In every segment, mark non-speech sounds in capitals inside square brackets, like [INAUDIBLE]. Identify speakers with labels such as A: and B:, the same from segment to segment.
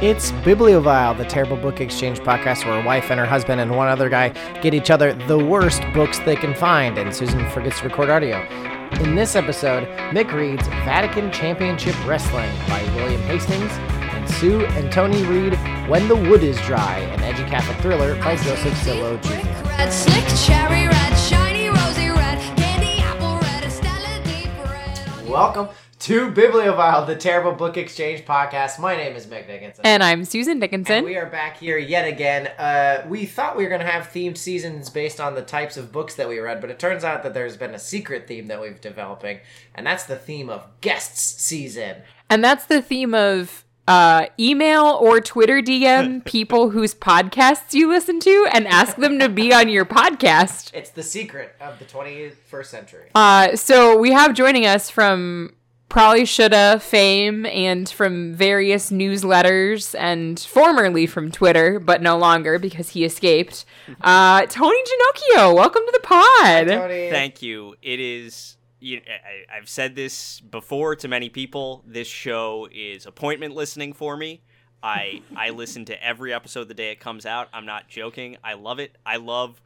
A: It's Bibliovile, the terrible book exchange podcast where a wife and her husband and one other guy get each other the worst books they can find, and Susan forgets to record audio. In this episode, Mick reads Vatican Championship Wrestling by William Hastings, and Sue and Tony read When the Wood is Dry, an edgy Catholic thriller by Joseph Zillow Jr. Welcome to Bibliovile, the terrible book exchange podcast. My name is Mick Dickinson.
B: And I'm Susan
A: And
B: Dickinson.
A: we are back here yet again. Uh, we thought we were going to have themed seasons based on the types of books that we read, but it turns out that there's been a secret theme that we've developing, and that's the theme of guests season.
B: And that's the theme of uh, email or Twitter DM [LAUGHS] people whose podcasts you listen to and ask them to be on your podcast.
A: It's the secret of the 21st century.
B: Uh, so we have joining us from Prolly Shoulda fame and from various newsletters and formerly from Twitter, but no longer because he escaped. Uh, Tony Ginocchio, welcome to the pod.
A: Tony,
C: Thank you. It is. You, I, I've said this before to many people. This show is appointment listening for me. I I [LAUGHS] listen to every episode the day it comes out. I'm not joking. I love it. I love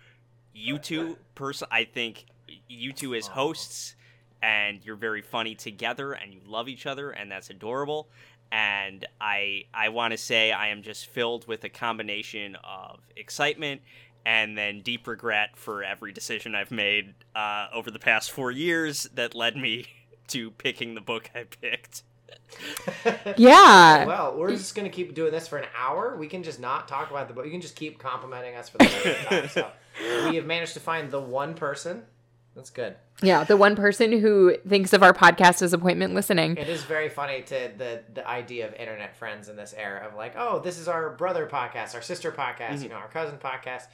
C: you two. Person, I think you two as hosts, and you're very funny together, and you love each other, and that's adorable. And I I want to say I am just filled with a combination of excitement and then deep regret for every decision I've made uh, over the past four years that led me [LAUGHS] to picking the book I picked. [LAUGHS]
B: Yeah.
A: Well, we're just going to keep doing this for an hour. We can just not talk about the book. You can just keep complimenting us for the rest of the time. So [LAUGHS] we have managed to find the one person. That's good.
B: Yeah, the one person who thinks of our podcast as appointment listening.
A: It is very funny to the the idea of internet friends in this era of like, oh, this is our brother podcast, our sister podcast, you know, our cousin podcast,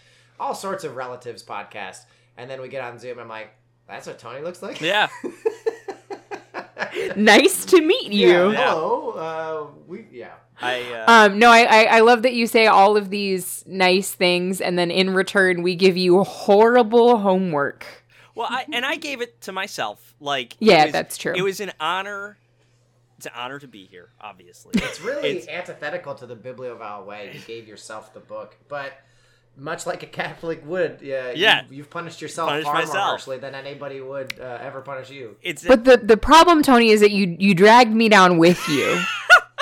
A: all sorts of relatives podcast, and then we get on Zoom. I'm like, that's what Tony looks like.
C: Yeah, [LAUGHS]
B: Nice to meet you.
A: Yeah, hello. Uh, we yeah.
C: I [LAUGHS] uh,
B: Um, no, I, I I love that you say all of these nice things, and then in return we give you horrible homework.
C: well, I and I gave it to myself. Like,
B: Yeah,
C: was-
B: that's true.
C: It was an honor. It's an honor to be here. Obviously,
A: It's really
C: It's-
A: antithetical to the Bibliovile way. You gave yourself the book, but much like a Catholic would, yeah,
C: Yeah.
A: you, have punished yourself
C: Punished
A: far more harshly than anybody would uh, ever punish you.
C: It's
B: But the the problem, Tony, is that you you dragged me down with you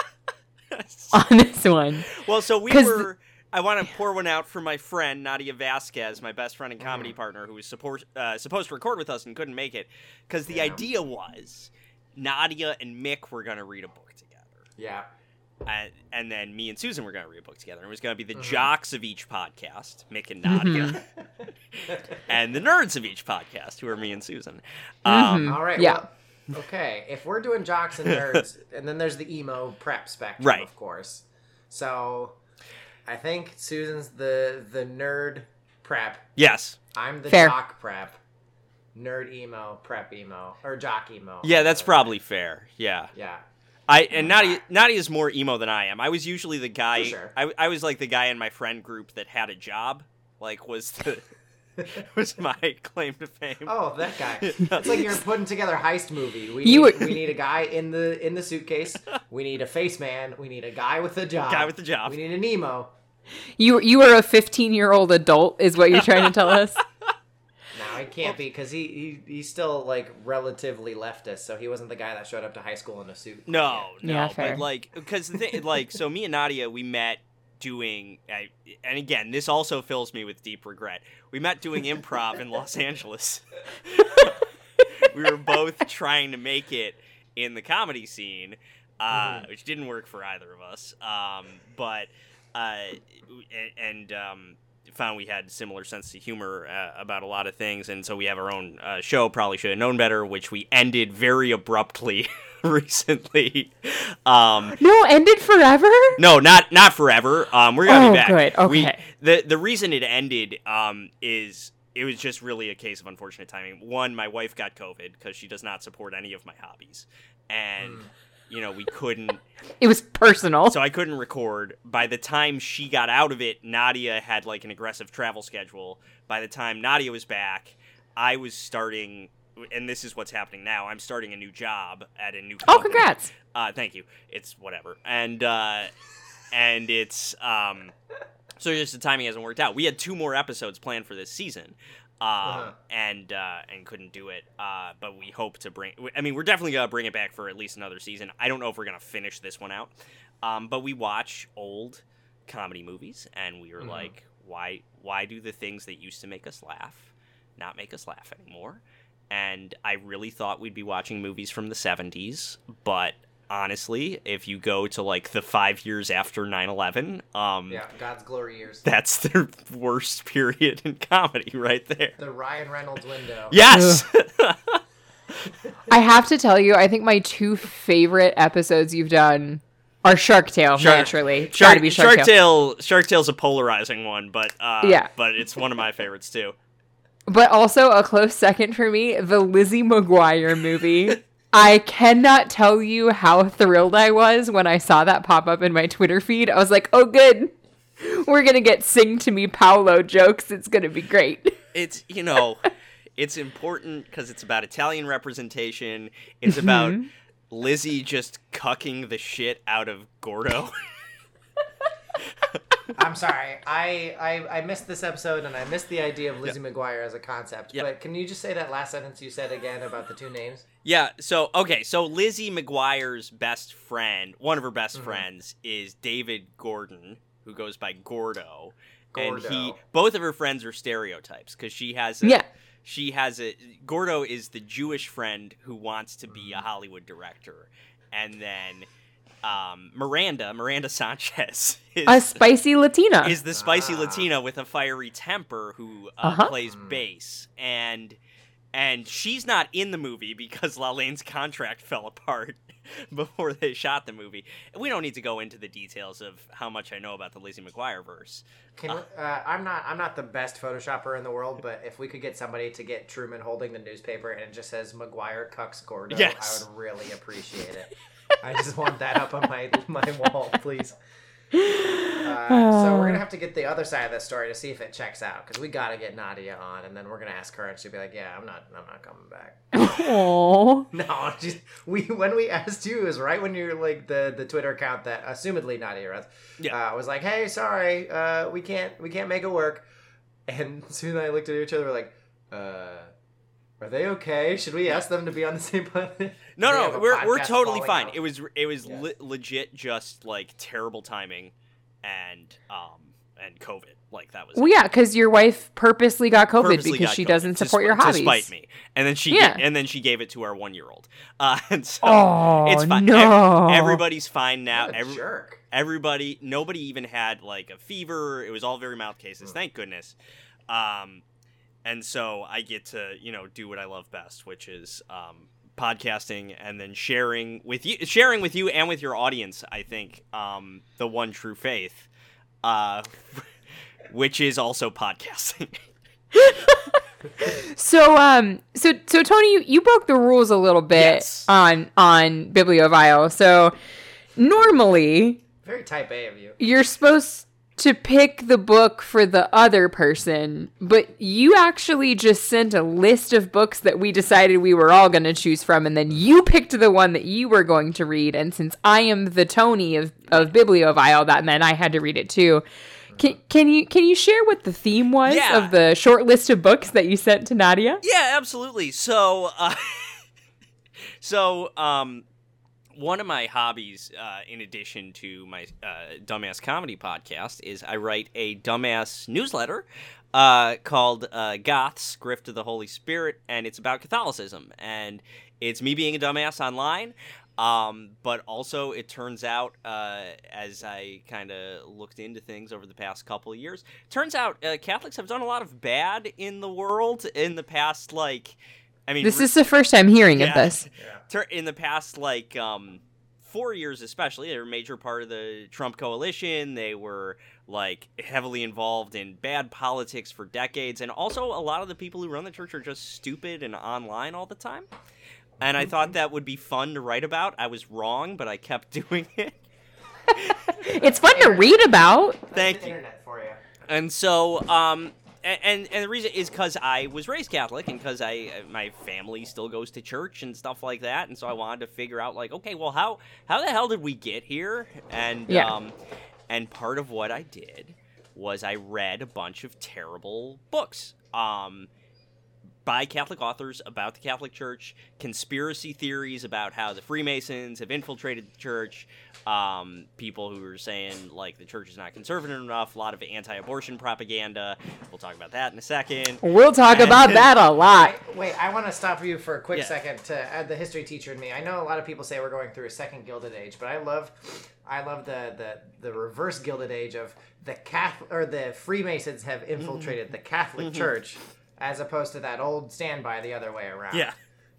B: [LAUGHS] on this one.
C: well. So we were. I want to pour one out for my friend Nadia Vasquez, my best friend and comedy
A: Mm.
C: partner, who was support, uh, supposed to record with us and couldn't make it, because the idea was Nadia and Mick were going to read a book together.
A: Yeah,
C: and, and then me and Susan were going to read a book together. And it was going to be
A: Mm-hmm.
C: the jocks of each podcast, Mick and Nadia, [LAUGHS] and the nerds of each podcast, who are me and Susan. Um,
A: all right.
B: Yeah.
A: Well, okay, if we're doing jocks and nerds, [LAUGHS] and then there's the emo prep spectrum,
C: Right.
A: of course. So, I think Susan's the the nerd prep.
C: Yes,
A: I'm the
B: Fair.
A: jock prep. Nerd emo, prep emo, or jock emo.
C: yeah, that's probably fair. Yeah,
A: Yeah.
C: I and Natty Natty is more emo than I am. I was usually the guy.
A: For sure.
C: I, I was like the guy in my friend group that had a job. Like was the [LAUGHS] was my claim to fame.
A: Oh, that guy. [LAUGHS] It's like you're putting together a heist movie. We
B: You
A: need,
B: were-
A: we need a guy in the in the suitcase. We need a face man. We need a guy with a [LAUGHS] job.
C: Guy with a job.
A: We need an emo.
B: You you are a 15 year old adult, is what you're trying to tell us.
A: No, he can't be because he, he he's still like relatively leftist. So he wasn't the guy that showed up to high school in a suit.
C: No, no,
B: Yeah, fair.
C: but like, because the thing, like, so me and Nadia, we met doing, I, and again, this also fills me with deep regret. We met doing improv in Los Angeles. we were both trying to make it in the comedy scene, uh, which didn't work for either of us. Um, but uh, and, and um, found we had similar sense of humor uh, about a lot of things, and so we have our own uh, show. Probably should have known better, which we ended very abruptly [LAUGHS] recently. Um,
B: No, ended forever?
C: no, not not forever. Um, we're gonna
B: Oh,
C: be back.
B: good,
C: We,
B: okay.
C: the the reason it ended um is it was just really a case of unfortunate timing. One, my wife got COVID because she does not support any of my hobbies, and you know we couldn't.
B: It was personal.
C: So I couldn't record. By the time she got out of it, Nadia had like an aggressive travel schedule. By the time Nadia was back, I was starting and this is what's happening now. I'm starting a new job at a new. Company.
B: Oh, congrats.
C: Uh, thank you. It's whatever, and uh, and it's um, so just the timing hasn't worked out. We had two more episodes planned for this season, um,
A: Uh-huh.
C: and uh, and couldn't do it. Uh, but we hope to bring. I mean, we're definitely gonna bring it back for at least another season. I don't know if we're gonna finish this one out, um, but we watch old comedy movies, and we were
A: Mhm.
C: like, why why do the things that used to make us laugh not make us laugh anymore? And I really thought we'd be watching movies from the 70s, but honestly, if you go to like the five years after 9 11, um,
A: Yeah, God's glory years.
C: that's [LAUGHS] the worst period in comedy right there.
A: The Ryan Reynolds window.
C: Yes!
B: I have to tell you, I think my two favorite episodes you've done are Shark Tale,
C: Shark-
B: naturally. It's
C: Shark,
B: gotta be Shark,
C: Shark
B: Tale.
C: Tale. Shark Tale's a polarizing one, but uh,
B: Yeah.
C: but it's one of my favorites too.
B: But also a close second for me, the Lizzie McGuire movie. [LAUGHS] I cannot tell you how thrilled I was when I saw that pop up in my Twitter feed. I was like, oh, good. We're going to get Sing to Me Paolo jokes. It's going to be great.
C: it's you know it's important because it's about italian representation it's about
B: Mm-hmm.
C: lizzie just cucking the shit out of gordo [LAUGHS]
A: I'm sorry. I, I I missed this episode and I missed the idea of Lizzie McGuire as a concept.
C: Yeah.
A: But can you just say that last sentence you said again about the two names?
C: yeah so okay so lizzie mcguire's best friend one of her best
A: Mhm.
C: friends is david gordon who goes by gordo, and he both of her friends are stereotypes because she has a,
B: Yeah.
C: she has a gordo is the jewish friend who wants to be a hollywood director and then um, miranda miranda sanchez [LAUGHS] is
B: A spicy Latina.
C: is the spicy
A: Ah.
C: Latina with a fiery temper who uh,
B: Uh-huh.
C: plays
A: Hmm.
C: bass, and and she's not in the movie because Lalaine's contract [LAUGHS] fell apart [LAUGHS] before they shot the movie. We don't need to go into the details of how much I know about the Lizzie McGuire verse.
A: Can uh, I'm not I'm not the best photoshopper in the world, but if we could get somebody to get Truman holding the newspaper and it just says McGuire cucks Gordo,
C: Yes.
A: I would really appreciate it. I just want that up on my my wall, please. Uh, so we're gonna have to get the other side of this story to see if it checks out because we gotta get Nadia on, and then we're gonna ask her, and she'll be like, "Yeah, I'm not, I'm not coming back."
B: Aww. [LAUGHS]
A: No, just we when we asked you is right when you're like the the Twitter account that assumedly Nadia runs.
C: Yeah.
A: uh, was like, "Hey, sorry, uh, we can't we can't make it work." And [LAUGHS] Sue and I looked at each other, we're like, uh, "Are they okay? Should we ask them to be on the same podcast?"
C: No,
A: They
C: no, we're we're totally fine.
A: out.
C: It was it was
A: Yeah.
C: le- legit just like terrible timing, and um and COVID. Like that was.
B: Well, yeah, because your wife purposely got COVID
C: purposely
B: because
C: got
B: she
C: COVID
B: doesn't support
C: sp-
B: your hobbies.
C: to spite me, and then she
B: Yeah.
C: ga- and then she gave it to our one year old. [LAUGHS] Uh, and so
B: Oh,
C: it's fine.
B: no.
C: everybody's fine now.
A: What a
C: Every-
A: jerk.
C: everybody, nobody even had like a fever. It was all very mild cases.
A: Mm.
C: Thank goodness. Um, and so I get to you know do what I love best, which is um, podcasting and then sharing with you, sharing with you and with your audience. I think um, the one true faith, uh, [LAUGHS] which is also podcasting. [LAUGHS]
B: So um so so Tony you, you broke the rules a little bit
C: Yes.
B: on on Bibliovile. So normally
A: Very type A of you.
B: you're supposed to pick the book for the other person, but you actually just sent a list of books that we decided we were all going to choose from and then you picked the one that you were going to read and since I am the Tony of of Bibliovile that meant I had to read it too. Can, can you can you share what the theme was
C: Yeah.
B: of the short list of books that you sent to Nadia?
C: Yeah, absolutely. So, uh, [LAUGHS] so um, one of my hobbies, uh, in addition to my uh, dumbass comedy podcast, is I write a dumbass newsletter uh, called uh, Goths Grift of the Holy Spirit, and it's about Catholicism, and it's me being a dumbass online. Um, but also, it turns out, uh, as I kind of looked into things over the past couple of years, turns out uh, Catholics have done a lot of bad in the world in the past, like, I mean,
B: This
C: re-
B: is the first time hearing
C: Yeah.
B: of this. [LAUGHS]
C: tur- in the past like um four years especially they were a major part of the trump coalition they were like heavily involved in bad politics for decades and also a lot of the people who run the church are just stupid and online all the time and i thought that would be fun to write about i was wrong but i kept [LAUGHS] doing it
B: It's fun to read about.
C: thank
A: the
C: you
A: internet for you.
C: and so um a- and and the reason is because I was raised Catholic and because I uh, my family still goes to church and stuff like that, and so I wanted to figure out like, okay, well, how how the hell did we get here? And
B: Yeah.
C: um, and part of what I did was I read a bunch of terrible books. Um, by Catholic authors about the Catholic Church, conspiracy theories about how the Freemasons have infiltrated the church, um, people who are saying like the church is not conservative enough, a lot of anti-abortion propaganda. We'll talk about that in a second.
B: We'll talk about that a lot.
A: I, [LAUGHS] wait, I want to stop you for a quick
C: Yeah.
A: second to add the history teacher in me. I know a lot of people say we're going through a second Gilded Age, but I love, I love the the, the reverse Gilded Age of the Catholic or the Freemasons have infiltrated the Catholic Church, as opposed to that old standby the other way around.
C: Yeah.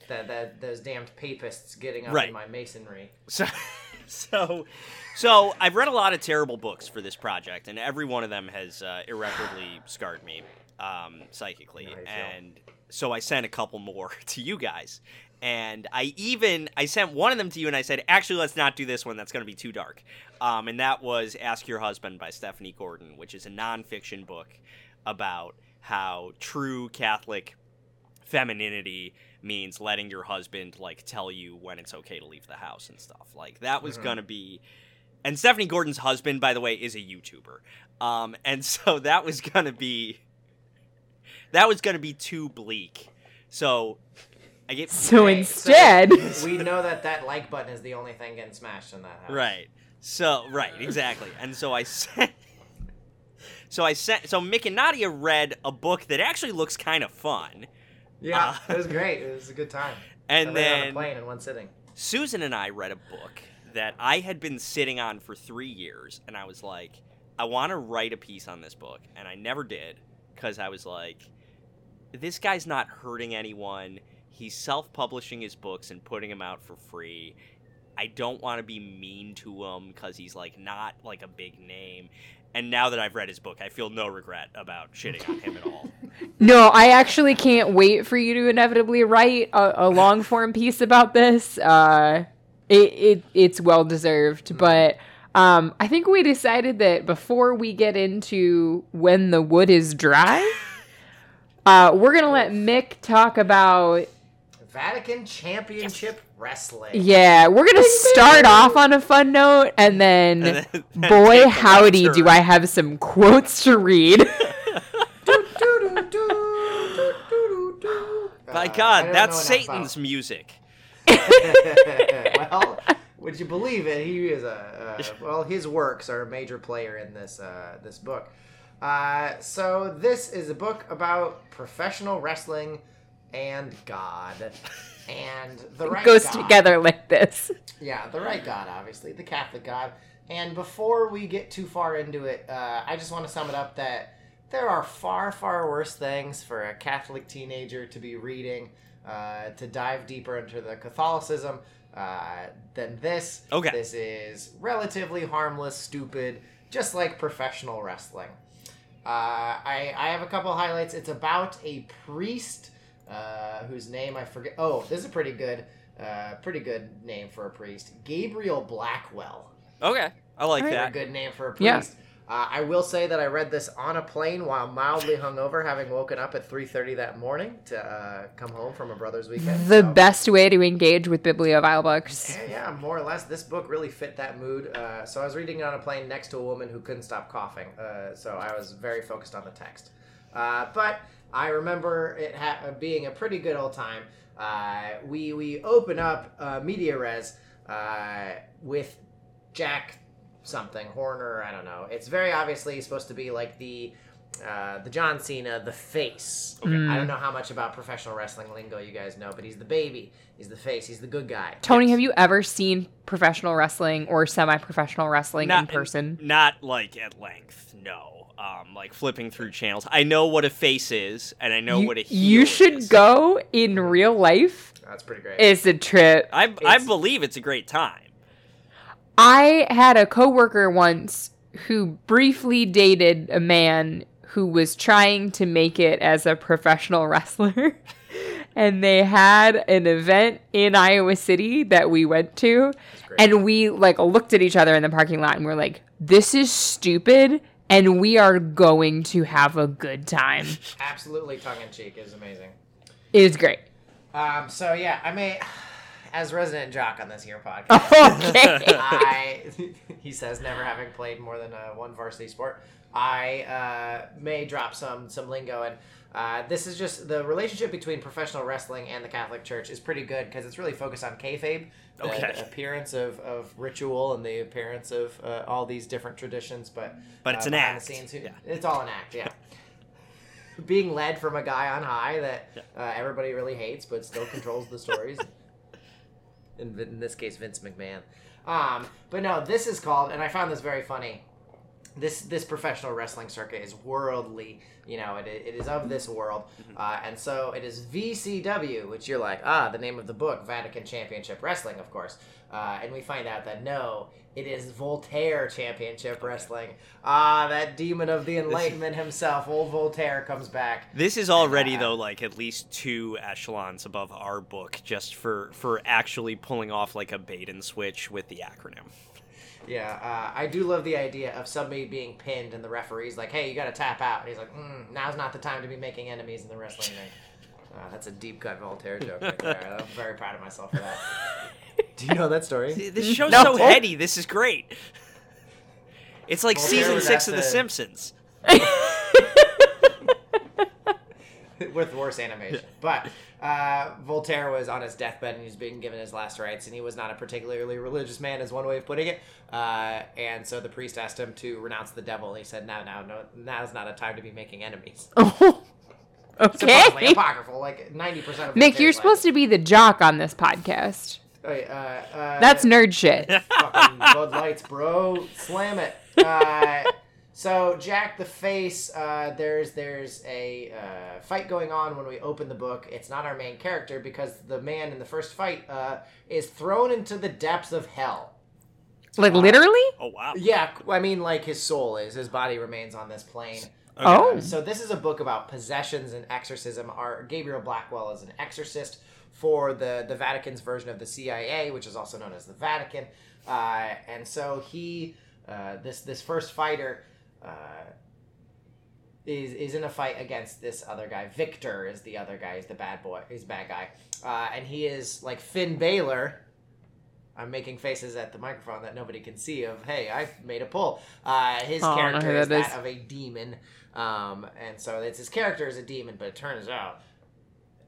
A: The, the, those damned papists getting up
C: Right.
A: in my masonry.
C: So, [LAUGHS] so, so I've read a lot of terrible books for this project, and every one of them has uh, irreparably scarred me um, psychically. And so I sent a couple more [LAUGHS] to you guys, and I even I sent one of them to you, and I said, actually, let's not do this one. That's going to be too dark. Um, and that was "Ask Your Husband" by Stephanie Gordon, which is a nonfiction book about how true Catholic femininity means letting your husband like tell you when it's okay to leave the house and stuff. Like that was gonna be and Stephanie Gordon's husband, by the way, is a YouTuber. Um, [LAUGHS] and so that was gonna be that was gonna be too bleak. So I get
B: So
A: Hey,
B: instead, [LAUGHS]
A: we know that that like button is the only thing getting smashed in that house.
C: Right. So right, exactly. And so I [LAUGHS] sent So I sent so Mick and Nadia read a book that actually looks kind of fun.
A: Yeah,
C: Uh,
A: it was great. It was a good time. [LAUGHS]
C: And
A: I it on a
C: then
A: plane in one sitting.
C: Susan and I read a book that I had been sitting on for three years, and I was like, I want to write a piece on this book, and I never did because I was like, this guy's not hurting anyone. He's self-publishing his books and putting them out for free. I don't want to be mean to him because he's like not like a big name. And now that I've read his book, I feel no regret about shitting on him at all. [LAUGHS]
B: no, I actually can't wait for you to inevitably write a, a long form piece about this. Uh, it, it it's well deserved, but um, I think we decided that before we get into when the wood is dry, [LAUGHS] uh, we're gonna let Mick talk about.
A: Vatican Championship Wrestling.
B: Yeah, we're gonna start off on a fun note, and then,
C: And then- [LAUGHS] then
B: boy, howdy, do. I have some quotes to read. [LAUGHS] [LAUGHS]
C: My
A: Uh,
C: God,
A: don't
C: that's
A: know enough
C: Satan's music.
A: well, would you believe it? He is a uh, well. His works are a major player in this uh, this book. Uh, so this is a book about professional wrestling and God, and the right
B: Goes
A: God.
B: together like this.
A: Yeah, the right God, obviously, the Catholic God. And before we get too far into it, uh, I just want to sum it up that there are far, far worse things for a Catholic teenager to be reading, uh, to dive deeper into the Catholicism uh, than this.
C: Okay.
A: This is relatively harmless, stupid, just like professional wrestling. Uh, I, I have a couple highlights. It's about a priest uh, whose name I forget. Oh, this is a pretty good, uh, pretty good name for a priest. Gabriel Blackwell.
C: Okay, I like
B: Alright.
A: A
C: that.
A: good name for a
B: Yeah.
A: priest. Uh, I will say that I read this on a plane while mildly hungover, having woken up at 3:30 that morning to uh, come home from a brother's weekend.
B: The
A: so-
B: best way to engage with Bibliovile books.
A: Yeah, yeah, more or less. This book really fit that mood. Uh, so I was reading it on a plane next to a woman who couldn't stop coughing. Uh, so I was very focused on the text. Uh, but I remember it ha- being a pretty good old time. Uh, we we open up uh, Media Res uh, with Jack something Horner. I don't know. It's very obviously supposed to be like the. Uh, the John Cena, the face. I don't know how much about professional wrestling lingo you guys know, but he's the baby. He's the face. He's the good guy.
B: Tony, have you ever seen professional wrestling or semi-professional wrestling in person?
C: Not like at length, no. Um, like flipping through channels. I know what a face is, and I know
B: you,
C: what a heel
B: you should
C: is.
B: go in real life.
A: That's pretty great.
B: It's a trip.
C: I I believe it's a great time.
B: I had a coworker once who briefly dated a man who was trying to make it as a professional [LAUGHS] wrestler. and they had an event in Iowa City that we went to. And we like looked at each other in the parking lot and we're like, this is stupid and we are going to have a good time.
A: Absolutely tongue in cheek is amazing.
B: It is great.
A: Um, so yeah, I may, as resident jock on this here podcast,
B: Okay. [LAUGHS]
A: I [LAUGHS] he says never having played more than uh, one varsity sport, I uh, may drop some some lingo and. Uh, this is just the relationship between professional wrestling and the Catholic Church is pretty good because it's really focused on kayfabe, the,
C: Okay.
A: appearance of, of ritual and the appearance of uh, all these different traditions. But
C: But it's
A: uh,
C: an act.
A: Scenes,
C: Yeah.
A: It's all an act, yeah. [LAUGHS] Being led from a guy on high that uh, everybody really hates, but still controls the stories. [LAUGHS] in, in this case, Vince McMahon. Um, but no, this is called, and I found this very funny. This this professional wrestling circuit is worldly, you know, it, it is of this world, uh, and so it is VCW, which you're like, ah, the name of the book, Vatican Championship Wrestling, of course, uh, and we find out that no, it is Voltaire Championship Wrestling. Ah, that demon of the Enlightenment himself, old Voltaire, comes back.
C: This is already
A: Uh,
C: though like at least two echelons above our book just for for actually pulling off like a bait and switch with the acronym.
A: Yeah, uh, I do love the idea of somebody being pinned and the referee's like, "Hey, you got to tap out." And he's like, mm, "Now's not the time to be making enemies in the wrestling ring." Uh, that's a deep cut Voltaire joke right there. [LAUGHS] I'm very proud of myself for that. Do you know that story?
C: This show's
B: No.
C: so heady. This is great. It's like
A: Voltaire
C: season six of The
A: the-
C: Simpsons. [LAUGHS] [LAUGHS]
A: with worse animation. But uh, Voltaire was on his deathbed and he was being given his last rites, and he was not a particularly religious man, is one way of putting it. Uh, and so the priest asked him to renounce the devil. He said, "No, no, no, now's not a time to be making enemies." [LAUGHS] Supposedly
B: okay.
A: apocryphal, like ninety percent of.
B: Mick, you're supposed to be the jock on this podcast.
A: Wait, uh, uh,
B: That's nerd shit.
A: fucking Bud Lights, bro. Slam it. Uh, [LAUGHS] so Jack the Face, uh, there's there's a uh, fight going on when we open the book. It's not our main character because the man in the first fight uh, is thrown into the depths of hell.
B: Like literally?
C: Oh wow.
A: Yeah, I mean, like his soul is. His body remains on this plane.
B: Oh.
A: So this is a book about possessions and exorcism. Our Gabriel Blackwell is an exorcist for the the Vatican's version of the CIA, which is also known as the Vatican. Uh, and so he, uh, this this first fighter, uh, is is in a fight against this other guy. Victor is the other guy. He's the bad boy. He's the bad guy, uh, and he is like Finn Balor. I'm making faces at the microphone that nobody can see. Of hey, I've made a pull. Uh, his
B: Oh, I don't
A: character
B: who
A: is
B: that
A: that
B: is.
A: of a demon, um, and so it's his character is a demon, but it turns out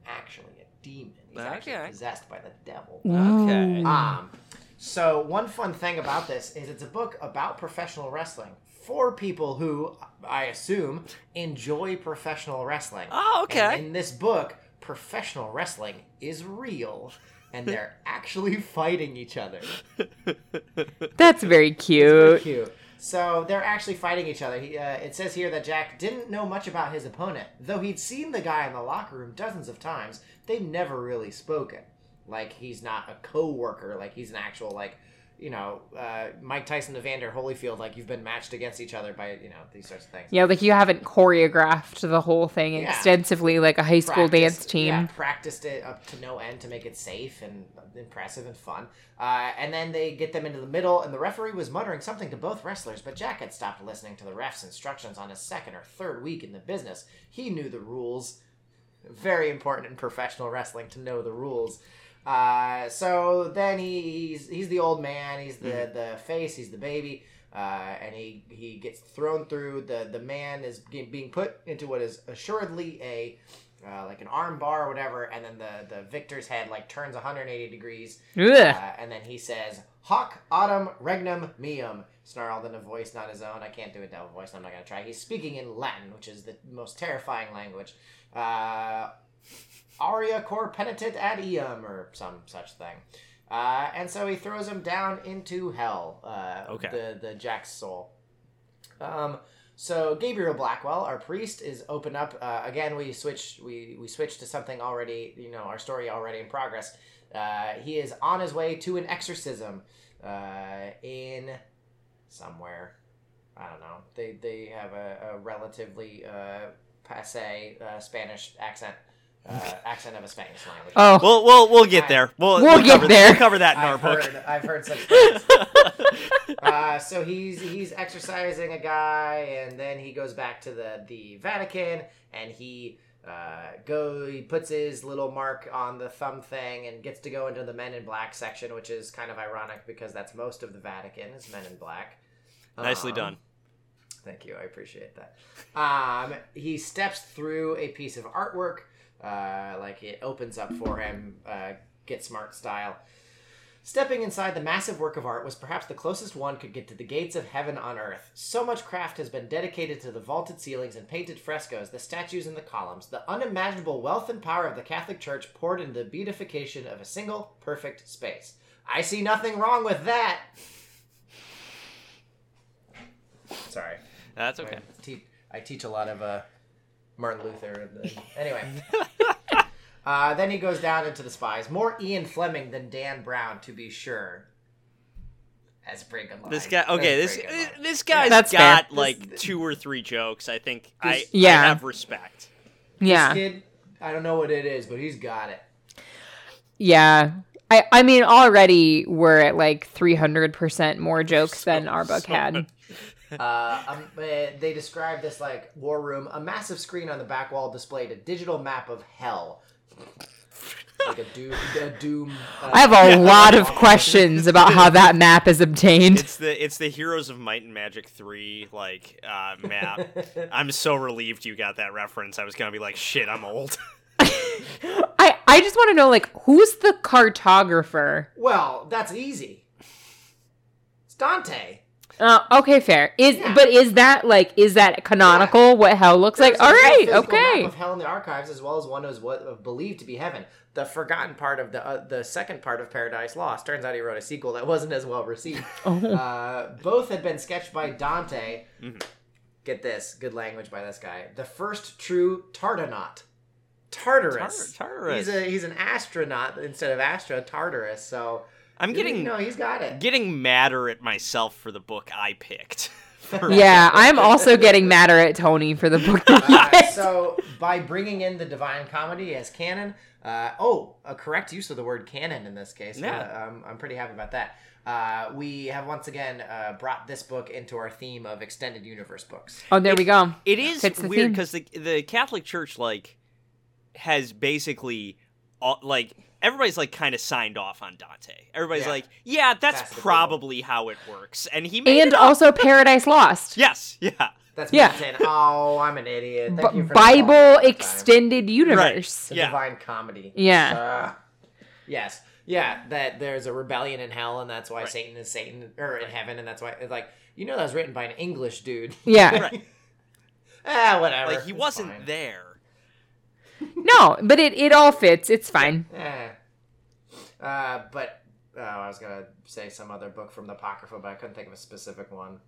A: actually a demon. He's actually possessed by the devil.
C: Okay.
A: Um, so one fun thing about this is it's a book about professional wrestling for people who I assume enjoy professional wrestling.
C: Oh, okay.
A: And in this book, professional wrestling is real, and they're [LAUGHS] actually fighting each other.
B: That's very
A: Very
B: cute.
A: cute. So they're actually fighting each other. He, uh, it says here that Jack didn't know much about his opponent, though he'd seen the guy in the locker room dozens of times. They've never really spoken. Like he's not a co-worker. Like he's an actual like, you know, uh, Mike Tyson, Evander Holyfield. Like you've been matched against each other by you know these sorts of things.
B: Yeah, like you haven't choreographed the whole thing
A: Yeah.
B: extensively like a high school
A: Practiced-
B: dance team.
A: Yeah, practiced it up to no end to make it safe and impressive and fun. Uh, and then they get them into the middle, and the referee was muttering something to both wrestlers, but Jack had stopped listening to the ref's instructions on his second or third week in the business. He knew the rules. Very important in professional wrestling to know the rules. Uh, so then he's he's the old man. He's the the face. He's the baby. Uh, and he he gets thrown through. the The man is being put into what is assuredly a uh, like an arm bar or whatever. And then the the victor's head like turns 180 degrees. Uh, and then he says, "Hoc autumn regnum meum," snarled in a voice not his own. I can't do a devil voice. I'm not gonna try. He's speaking in Latin, which is the most terrifying language. Uh, aria cor penitent ad eum, or some such thing. Uh, and so he throws him down into hell. Uh,
C: Okay.
A: The the Jack's soul. Um. So Gabriel Blackwell, our priest, is open up. Uh, again, we switch. We we switch to something already. You know, our story already in progress. Uh, he is on his way to an exorcism uh, in somewhere. I don't know. They they have a, a relatively uh, passe uh, Spanish accent. Uh, accent of a Spanish language.
B: Oh,
C: We'll we'll we'll get there. We'll,
B: We'll get
C: cover,
B: there.
C: We'll cover that in our
A: I've
C: book.
A: heard, I've heard such things. [LAUGHS] uh, so he's he's exercising a guy, and then he goes back to the the Vatican, and he uh, go he puts his little mark on the thumb thing, and gets to go into the Men in Black section, which is kind of ironic because that's most of the Vatican is Men in Black.
C: Nicely
A: Um,
C: done.
A: Thank you. I appreciate that. Um, he steps through a piece of artwork, uh, like it opens up for him, uh, Get Smart style. Stepping inside the massive work of art was perhaps the closest one could get to the gates of heaven on earth. So much craft has been dedicated to the vaulted ceilings and painted frescoes, the statues and the columns. The unimaginable wealth and power of the Catholic Church poured into the beatification of a single perfect space. I see nothing wrong with that. Sorry.
C: That's okay.
A: I teach, I teach a lot of uh, Martin Luther. And anyway. [LAUGHS] uh, then he goes down into the spies. More Ian Fleming than Dan Brown, to be sure. That's a pretty good.
C: This guy, okay,
A: a
C: this
A: pretty good line.
C: this guy's
B: That's
C: got
A: fair.
C: like
A: This-
C: two or three jokes. I think I,
A: This-
C: I
B: Yeah.
C: have respect.
B: yeah,
A: Kid, I don't know what it is, but he's got it.
B: yeah. I, I mean, already we're at like 300% more jokes [LAUGHS] than our book
C: so
B: had.
C: much.
A: Uh, um, uh, they describe this like war room. A massive screen on the back wall displayed a digital map of hell. Like a doom. A doom uh,
B: I have a lot of questions about how [LAUGHS] that map is obtained.
C: It's the it's the Heroes of Might and Magic three like uh, map. [LAUGHS] I'm so relieved you got that reference. I was gonna be like, shit, I'm old. [LAUGHS]
B: I, I just want to know, like, who's the cartographer?
A: Well, that's easy. It's Dante.
B: Uh, okay, fair. Is
A: Yeah.
B: but is that like is that canonical? What hell looks like?
A: There's a
B: All
A: real map
B: okay.
A: Of hell in the archives, as well as one is what of believed to be heaven. The forgotten part of the uh, the second part of Paradise Lost. Turns out he wrote a sequel that wasn't as well received. [LAUGHS]
B: Oh.
A: Uh, both had been sketched by Dante.
C: Mm-hmm.
A: Get this, good language by this guy. The first true Tartanaut. Tartarus.
C: Tar- Tartarus.
A: He's a he's an astronaut instead of Astra Tartarus. So
C: I'm getting
A: no, he's got it.
C: getting madder at myself for the book I picked. [LAUGHS]
B: Yeah, I'm also getting madder at Tony for the book that he
A: Uh,
B: picked.
A: so by bringing in the Divine Comedy as canon, uh, oh, a correct use of the word canon in this case.
C: Yeah.
A: Uh, I'm, I'm pretty happy about that. Uh, we have once again uh, brought this book into our theme of extended universe books.
B: Oh, there we go.
C: It is
B: Fits the
C: weird because the the Catholic Church like has basically all, like everybody's like kind of signed off on Dante. Everybody's
A: Yeah.
C: like, yeah, that's,
A: That's
C: probably how it works, and he made
B: And
C: it up.
B: also Paradise Lost.
C: yes, yeah,
A: That's
B: Yeah.
A: me saying, oh, I'm an idiot. Thank
B: B-
A: you for
B: Bible
A: the call.
B: extended universe.
A: The
C: Yeah.
A: Divine Comedy.
B: Yeah.
A: Uh, yes. Yeah, that there's a rebellion in hell, and that's why
C: Right.
A: Satan is Satan, or in heaven, and that's why it's like you know that was written by an English dude.
B: Yeah.
C: right. [LAUGHS]
A: ah, whatever.
C: Like he
A: It's
C: wasn't
A: fine.
C: there.
B: No, but it, it all fits. It's fine.
A: Eh. Uh, but oh, I was gonna say some other book from the Apocrypha, but I couldn't think of a specific one.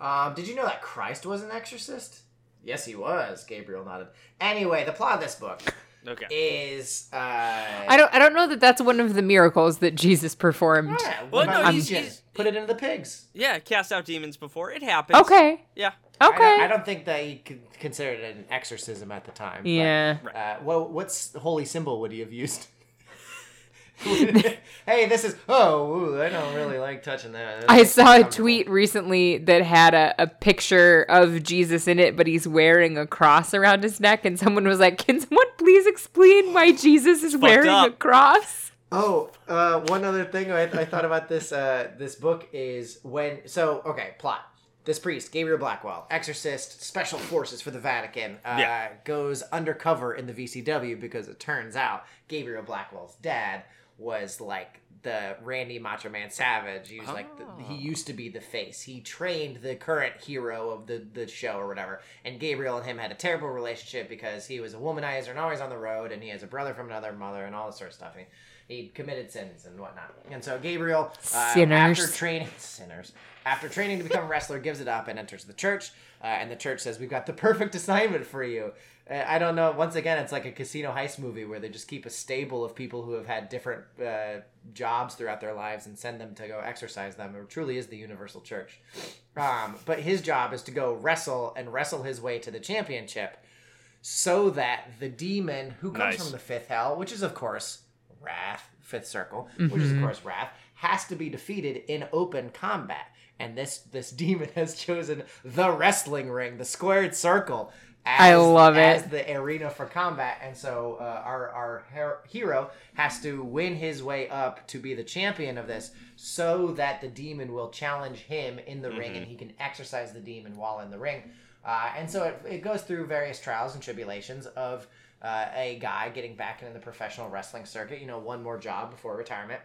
A: Um, did you know that Christ was an exorcist? Yes, he was. Gabriel nodded. Anyway, the plot of this book
C: Okay.
A: is uh,
B: I don't I don't know that that's one of the miracles that Jesus performed.
A: Yeah,
C: Well, no, he's-
A: legion?
C: he's-
A: Put it into the pigs.
C: Yeah, cast out demons before it happens.
B: Okay.
C: Yeah.
A: I don't,
B: Okay.
A: I don't think that he con- considered it an exorcism at the time. but,
B: Yeah.
A: uh, well, what's holy symbol would he have used? [LAUGHS] hey, this is. Oh, ooh, I don't really like touching that.
B: I saw a tweet recently that had a, a picture of Jesus in it, but he's wearing a cross around his neck, and someone was like, Can someone please explain why Jesus is wearing a cross?
A: Oh, uh, one other thing I, I thought about this uh, this book is when so okay plot. This priest, Gabriel Blackwell, exorcist, special forces for the Vatican, uh,
C: Yeah.
A: goes undercover in the VCW because it turns out Gabriel Blackwell's dad was like the Randy Macho Man Savage. He was like the, he used to be the face. He trained the current hero of the the show or whatever. And Gabriel and him had a terrible relationship because he was a womanizer and always on the road, and he has a brother from another mother and all this sort of stuff. He, he committed sins and whatnot. And so Gabriel, uh,
B: Sinners.
A: after training, sinners, after training to become a wrestler, gives it up and enters the church. Uh, and the church says, "We've got the perfect assignment for you." Uh, I don't know. Once again, it's like a casino heist movie where they just keep a stable of people who have had different uh, jobs throughout their lives and send them to go exercise them. It truly is the universal church. Um, but his job is to go wrestle and wrestle his way to the championship. so that the demon who comes
C: Nice.
A: from the fifth hell, which is of course Wrath, fifth circle, which is of course Wrath, has to be defeated in open combat. And this this [LAUGHS] demon has chosen the wrestling ring, the squared circle. As,
B: I love it.
A: as the arena for combat, and so uh, our our her- hero has to win his way up to be the champion of this, so that the demon will challenge him in the ring, and he can exercise the demon while in the ring. Uh, and so it, it goes through various trials and tribulations of uh, a guy getting back into the professional wrestling circuit. You know, one more job before retirement.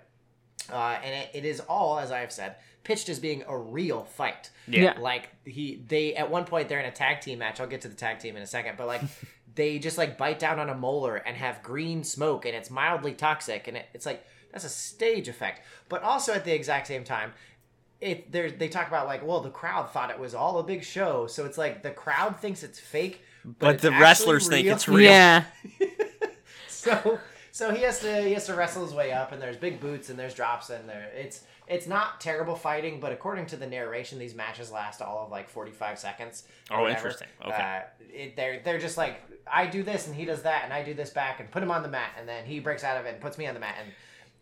A: Uh, and it, it is all, as I have said, pitched as being a real fight.
B: Yeah.
A: Like he, they at one point they're in a tag team match. I'll get to the tag team in a second, but like [LAUGHS] they just like bite down on a molar and have green smoke, and it's mildly toxic, and it, it's like that's a stage effect. But also at the exact same time, it they talk about like, well, the crowd thought it was all a big show, so it's like the crowd thinks it's fake, but,
C: But the wrestlers think it's [LAUGHS] real.
B: Yeah. [LAUGHS]
A: so so he has to he has to wrestle his way up and there's big boots and there's drops and there it's it's not terrible fighting but according to the narration these matches last all of like 45 seconds
C: Oh,
A: whatever.
C: interesting. Okay.
A: uh, it, they're they're just like i do this and he does that and i do this back and put him on the mat and then he breaks out of it and puts me on the mat and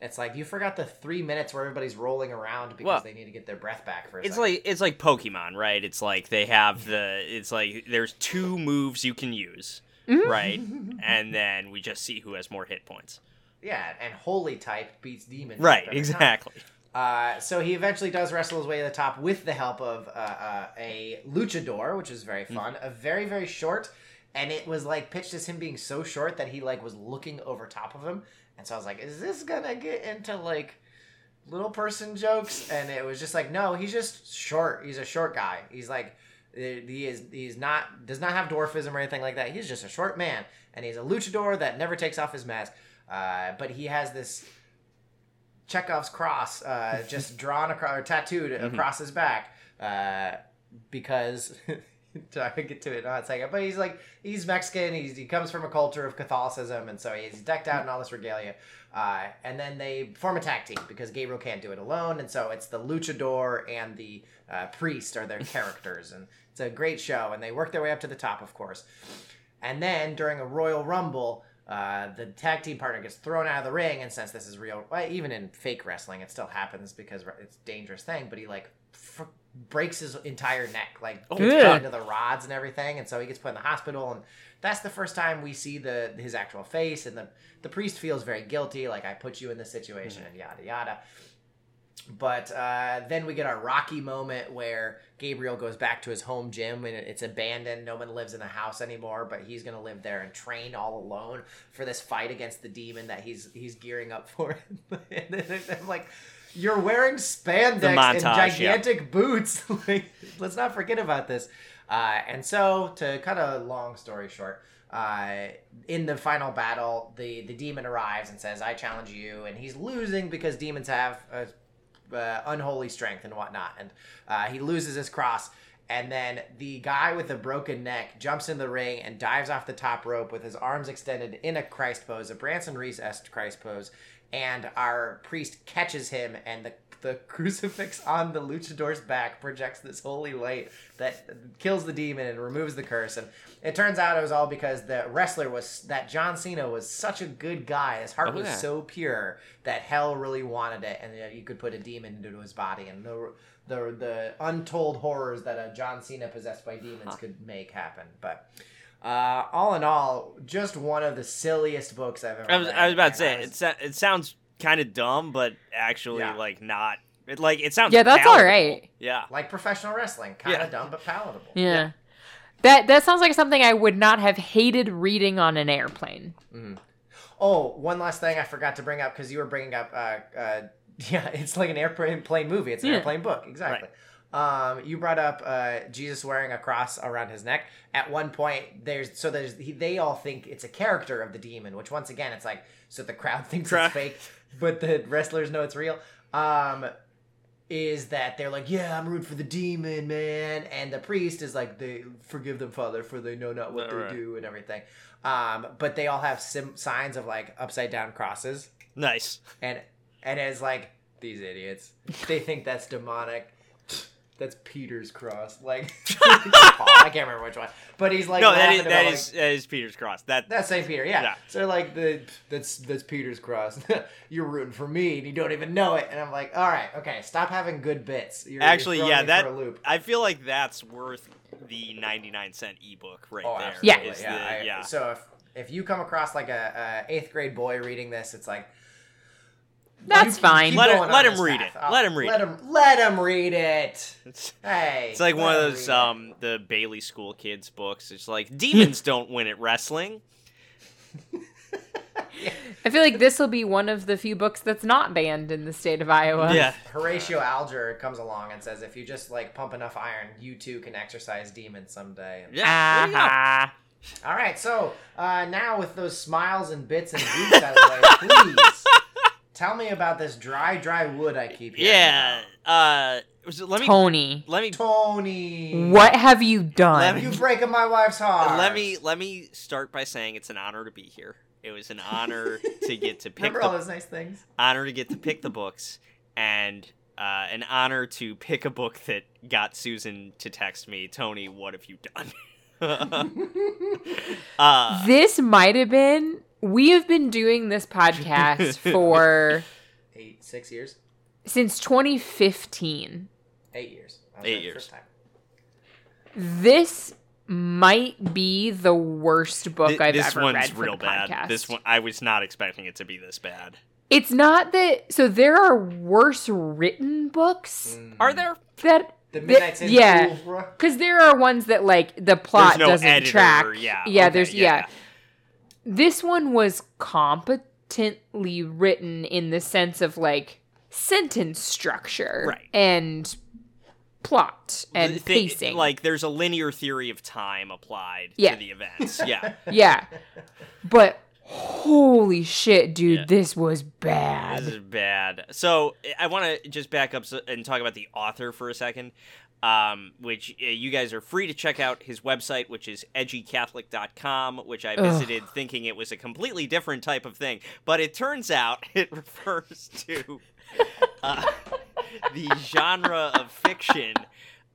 A: it's like you forgot the three minutes where everybody's rolling around because
C: Well,
A: they need to get their breath back for a
C: It's
A: second.
C: like it's like Pokemon, right? It's like they have the it's like there's two moves you can use,
B: Mm-hmm.
C: right? [LAUGHS] And then we just see who has more hit points.
A: yeah and holy type beats demon
C: Right, exactly.
A: Uh, so he eventually does wrestle his way to the top with the help of uh, uh, a luchador, which is very fun. A very very short, and it was like pitched as him being so short that he like was looking over top of him, and so I was like, is this gonna get into like little person jokes? And it was just like, no, he's just short. He's a short guy. He's like. He is he's not does not have dwarfism or anything like that. He's just a short man, and he's a luchador that never takes off his mask. Uh, but he has this Chekhov's cross uh, [LAUGHS] just drawn across or tattooed across his back uh, because [LAUGHS] [LAUGHS] I get to it in a second. But he's like he's Mexican. He's, he comes from a culture of Catholicism, and so he's decked out in all this regalia. Uh, and then they form a tag team because Gabriel can't do it alone, and so it's the luchador and the uh, priest are their [LAUGHS] characters, and it's a great show. And they work their way up to the top, of course. And then during a Royal Rumble, uh, the tag team partner gets thrown out of the ring, and since this is real, well, even in fake wrestling, it still happens because it's a dangerous thing. But he like f- breaks his entire neck, like gets cut into the rods and everything, and so he gets put in the hospital. And that's the first time we see the his actual face, and the the priest feels very guilty, like I put you in this situation, and yada yada. But uh, then we get our Rocky moment where Gabriel goes back to his home gym and it's abandoned. No one lives in the house anymore, but he's gonna live there and train all alone for this fight against the demon that he's he's gearing up for. [LAUGHS] and then I'm like, you're wearing spandex and
C: montage, yeah.
A: gigantic boots. [LAUGHS] like, let's not forget about this. Uh, and so, to cut a long story short, uh, in the final battle, the the demon arrives and says, "I challenge you," and he's losing because demons have uh, uh, unholy strength and whatnot, and uh, he loses his cross. And then the guy with the broken neck jumps in the ring and dives off the top rope with his arms extended in a Christ pose, a Branson Reese esque Christ pose. And our priest catches him, and the the [LAUGHS] crucifix on the luchador's back projects this holy light that kills the demon and removes the curse. And it turns out it was all because the wrestler was that John Cena was such a good guy. His heart
C: Oh,
A: was
C: yeah.
A: so pure that hell really wanted it, and you could put a demon into his body, and the the the untold horrors that a John Cena possessed by demons could make happen. But. Uh, all in all, just one of the silliest books I've ever.
C: I was
A: read,
C: I was about
A: and
C: to say
A: was-
C: it. It sounds kind of dumb, but actually
A: Yeah.
C: like not. It like it sounds.
B: Yeah, that's all
C: palatable.
B: right.
C: Yeah.
A: like professional wrestling, kind of
C: Yeah.
A: dumb but palatable.
B: Yeah. That that sounds like something I would not have hated reading on an airplane.
A: Oh, one last thing I forgot to bring up because you were bringing up. Uh, uh, [LAUGHS] yeah, it's like an airplane plane movie. It's an
B: Yeah.
A: airplane book, exactly. Um, you brought up uh, Jesus wearing a cross around his neck. At one point, there's so there's he, they all think it's a character of the demon, which once again, it's like so the crowd [LAUGHS] thinks it's fake, but the wrestlers know it's real. Um, is that they're like, yeah, I'm rooting for the demon, man, and the priest is like, they forgive them, Father, for they know not what they
C: Right.
A: do and everything. Um, but they all have sim- signs of like upside down crosses,
C: Nice.
A: and and it's like these idiots, they think that's demonic. That's Peter's cross. Like, [LAUGHS] [LAUGHS] I can't remember which one, but he's like,
C: no, that is that
A: like,
C: is that is Peter's cross. That
A: That's St. Peter, yeah.
C: Yeah.
A: So like the that's that's Peter's cross. [LAUGHS] You're rooting for me and you don't even know it. And I'm like, all right, okay, stop having good bits. You're, you're
C: actually, yeah,
A: me
C: that
A: for a loop.
C: I feel like that's worth the 99 cent ebook right
A: Oh,
C: there. is
A: yeah.
C: the-
A: I-
C: yeah.
A: So if if you come across like a, a eighth grade boy reading this, it's like
B: That's
A: you
B: fine.
C: Let him- let him read
A: path.
C: it.
A: I'll-
C: Let him read
A: let
C: it.
A: Him, let him read it.
C: It's,
A: Hey,
C: it's like one of those
A: read it.
C: um the Bailey School kids books. It's like demons [LAUGHS] don't win at wrestling. [LAUGHS]
B: I feel like this will be one of the few books that's not banned in the state of Iowa.
C: Yeah.
A: Horatio Alger comes along and says, if you just like pump enough iron, you too can exercise demons someday.
C: Yeah. there you go.
B: Ah.
A: All right, so uh, now with those smiles and bits and goops out of the way, please tell me about this dry, dry wood I keep hearing
C: Yeah. Uh was it- let me
B: Tony,
C: let me
A: about. Tony.
B: what have you
C: Let
B: done?
C: me-
A: You breaking my wife's heart.
C: let me let me start by saying it's an honor to be here. It was an honor to [LAUGHS] get to pick
A: remember
C: the
A: all those nice things.
C: honor to get to pick the books and uh, an honor to pick a book that got Susan to text me, Tony, what have you done? [LAUGHS] [LAUGHS] uh,
B: this might have been. We have been doing this podcast [LAUGHS] for
A: Eight, six years,
B: since 2015.
A: eight years.
C: Eight years.
A: first time.
B: This might be the worst book
C: th-
B: I've ever read. This one's
C: real
B: the
C: bad.
B: podcast.
C: This one, I was not expecting it to be this bad.
B: It's not that. So there are worse written books mm.
C: Are there?
B: that.
A: The Midnight Sin
B: yeah. Because there are ones that like the plot
C: no
B: doesn't
C: editor,
B: track.
C: yeah,
B: yeah.
C: okay,
B: there's
C: yeah.
B: yeah. This one was competently written in the sense of like sentence structure,
C: Right.
B: and plot and
C: The thing-
B: pacing.
C: Like, there's a linear theory of time applied
B: Yeah.
C: to the events. Yeah. [LAUGHS]
B: yeah, but holy shit, dude,
C: Yeah.
B: this was bad.
C: This is bad. So I want to just back up and talk about the author for a second, um, which uh, you guys are free to check out his website, which is edgycatholic.com, which I visited thinking it was a completely different type of thing. But it turns out [LAUGHS] it refers to uh, the genre of fiction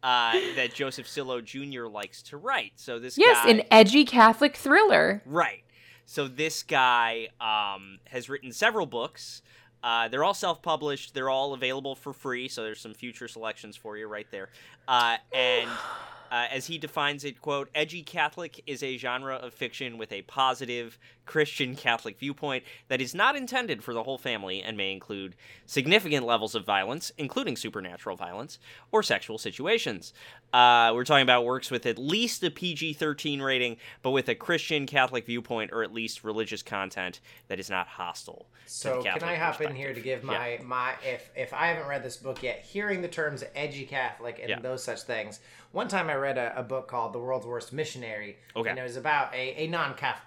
C: uh, that Joseph Sillo Jr. likes to write. So this
B: Yes,
C: guy,
B: an edgy Catholic thriller.
C: Right. So this guy um, has written several books. Uh, they're all self-published. They're all available for free. So there's some future selections for you right there. Uh, and [SIGHS] [SIGHS] [SIGHS] uh, as he defines it, quote, "Edgy Catholic is a genre of fiction with a positive Christian Catholic viewpoint that is not intended for the whole family and may include significant levels of violence, including supernatural violence or sexual situations." Uh, we're talking about works with at least a PG-13 rating, but with a Christian Catholic viewpoint or at least religious content that is not hostile.
A: So can I hop in here to give my my if if I haven't read this book yet, hearing the terms edgy Catholic and
C: Yeah.
A: those such things. One time I read a, a book called The World's Worst Missionary,
C: Okay.
A: and it was about a, a non-Catholic.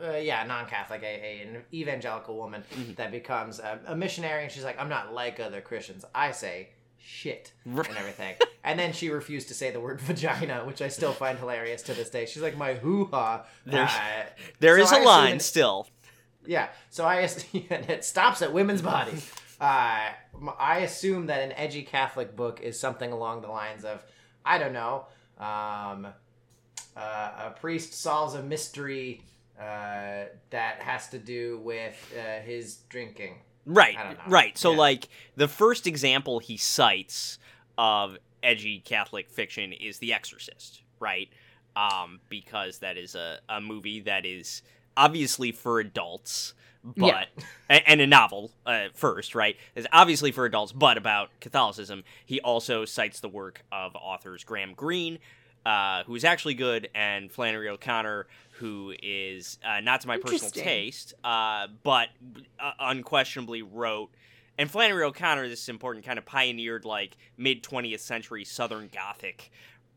A: Uh, yeah, non-Catholic, a, a an evangelical woman
C: Mm-hmm.
A: that becomes a, a missionary, and she's like, "I'm not like other Christians. I say shit and everything." [LAUGHS] and then she refused to say the word [LAUGHS] vagina, which I still find hilarious to this day. She's like, "My hoo ha."
C: There's-
A: Uh,
C: There
A: so
C: is a line
A: it-
C: still.
A: yeah. So I [LAUGHS] and it stops at women's bodies. Uh, I assume that an edgy Catholic book is something along the lines of, I don't know, um, uh, a priest solves a mystery uh, that has to do with uh, his drinking.
C: Right,
A: I don't know.
C: right. So,
A: Yeah.
C: like, the first example he cites of edgy Catholic fiction is The Exorcist, right? Um, because that is a, a movie that is obviously for adults, but
B: Yeah.
C: and a novel uh, first, right? Is obviously for adults, but about Catholicism. He also cites the work of authors Graham Greene, uh, who is actually good, and Flannery O'Connor, who is uh, not to my personal taste, uh, but uh, unquestionably wrote. And Flannery O'Connor, this is important, kind of pioneered like mid 20th century Southern Gothic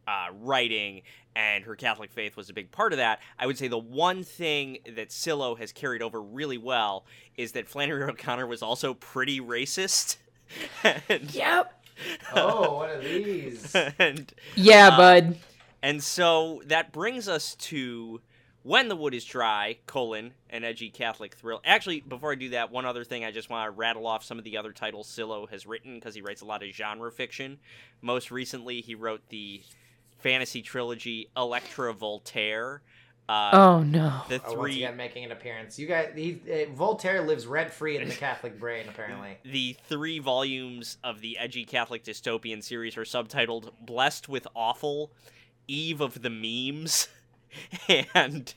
C: uh, writing, and her Catholic faith was a big part of that. I would say the one thing that Silo has carried over really well is that Flannery O'Connor was also pretty racist. [LAUGHS] and,
B: Yep. [LAUGHS]
A: Oh, what are these?
C: and
B: Yeah,
C: Uh,
B: bud.
C: and so that brings us to When the Wood is Dry, colon, an edgy Catholic thrill. Actually, before I do that, one other thing I just want to rattle off some of the other titles Silo has written because he writes a lot of genre fiction. Most recently, he wrote the fantasy trilogy Electra Voltaire. Uh,
B: Oh no.
C: The
A: Oh, once
C: three
A: again, making an appearance. You guys, he, uh, Voltaire lives rent free in the [LAUGHS] Catholic brain, apparently.
C: the three volumes of the edgy Catholic dystopian series are subtitled "Blessed with Awful," "Eve of the Memes," [LAUGHS] and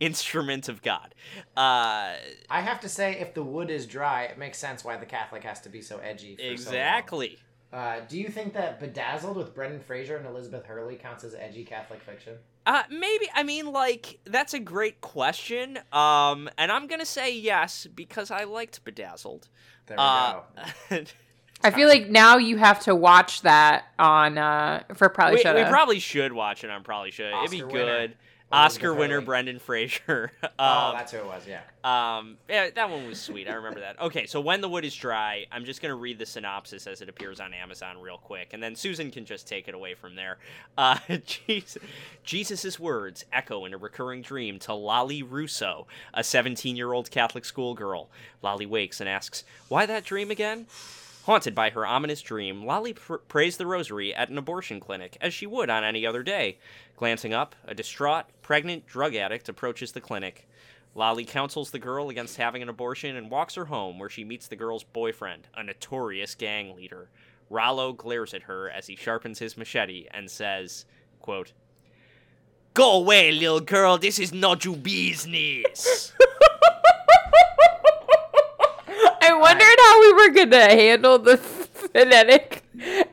C: "Instrument of God." Uh,
A: I have to say, if the wood is dry, it makes sense why the Catholic has to be so edgy. For so
C: exactly.
A: Uh, do you think that Bedazzled with Brendan Fraser and Elizabeth Hurley counts as edgy Catholic fiction?
C: Uh, maybe. I mean, like that's a great question. Um, and I'm gonna say yes because I liked Bedazzled.
A: There we
C: Uh,
A: go. [LAUGHS]
B: I feel like now you have to watch that on uh for probably
C: we,
B: should
C: we probably should watch it on probably should. It'd be
A: Oscar winner.
C: good. Oscar winner Brendan Fraser. [LAUGHS] um,
A: oh, that's who it was. Yeah.
C: Um, yeah, that one was sweet. I remember that. Okay, so when the wood is dry, I'm just gonna read the synopsis as it appears on Amazon real quick, and then Susan can just take it away from there. Uh, [LAUGHS] Jesus, Jesus's words echo in a recurring dream to Lolly Russo, a 17-year-old Catholic schoolgirl. Lolly wakes and asks, "Why that dream again?" Haunted by her ominous dream, Lolly pr- prays the rosary at an abortion clinic, as she would on any other day. Glancing up, a distraught, pregnant drug addict approaches the clinic. Lolly counsels the girl against having an abortion and walks her home, where she meets the girl's boyfriend, a notorious gang leader. Rollo glares at her as he sharpens his machete and says, quote, Go away, little girl, this is not your business. [LAUGHS]
B: I wondered how we were gonna handle the phonetic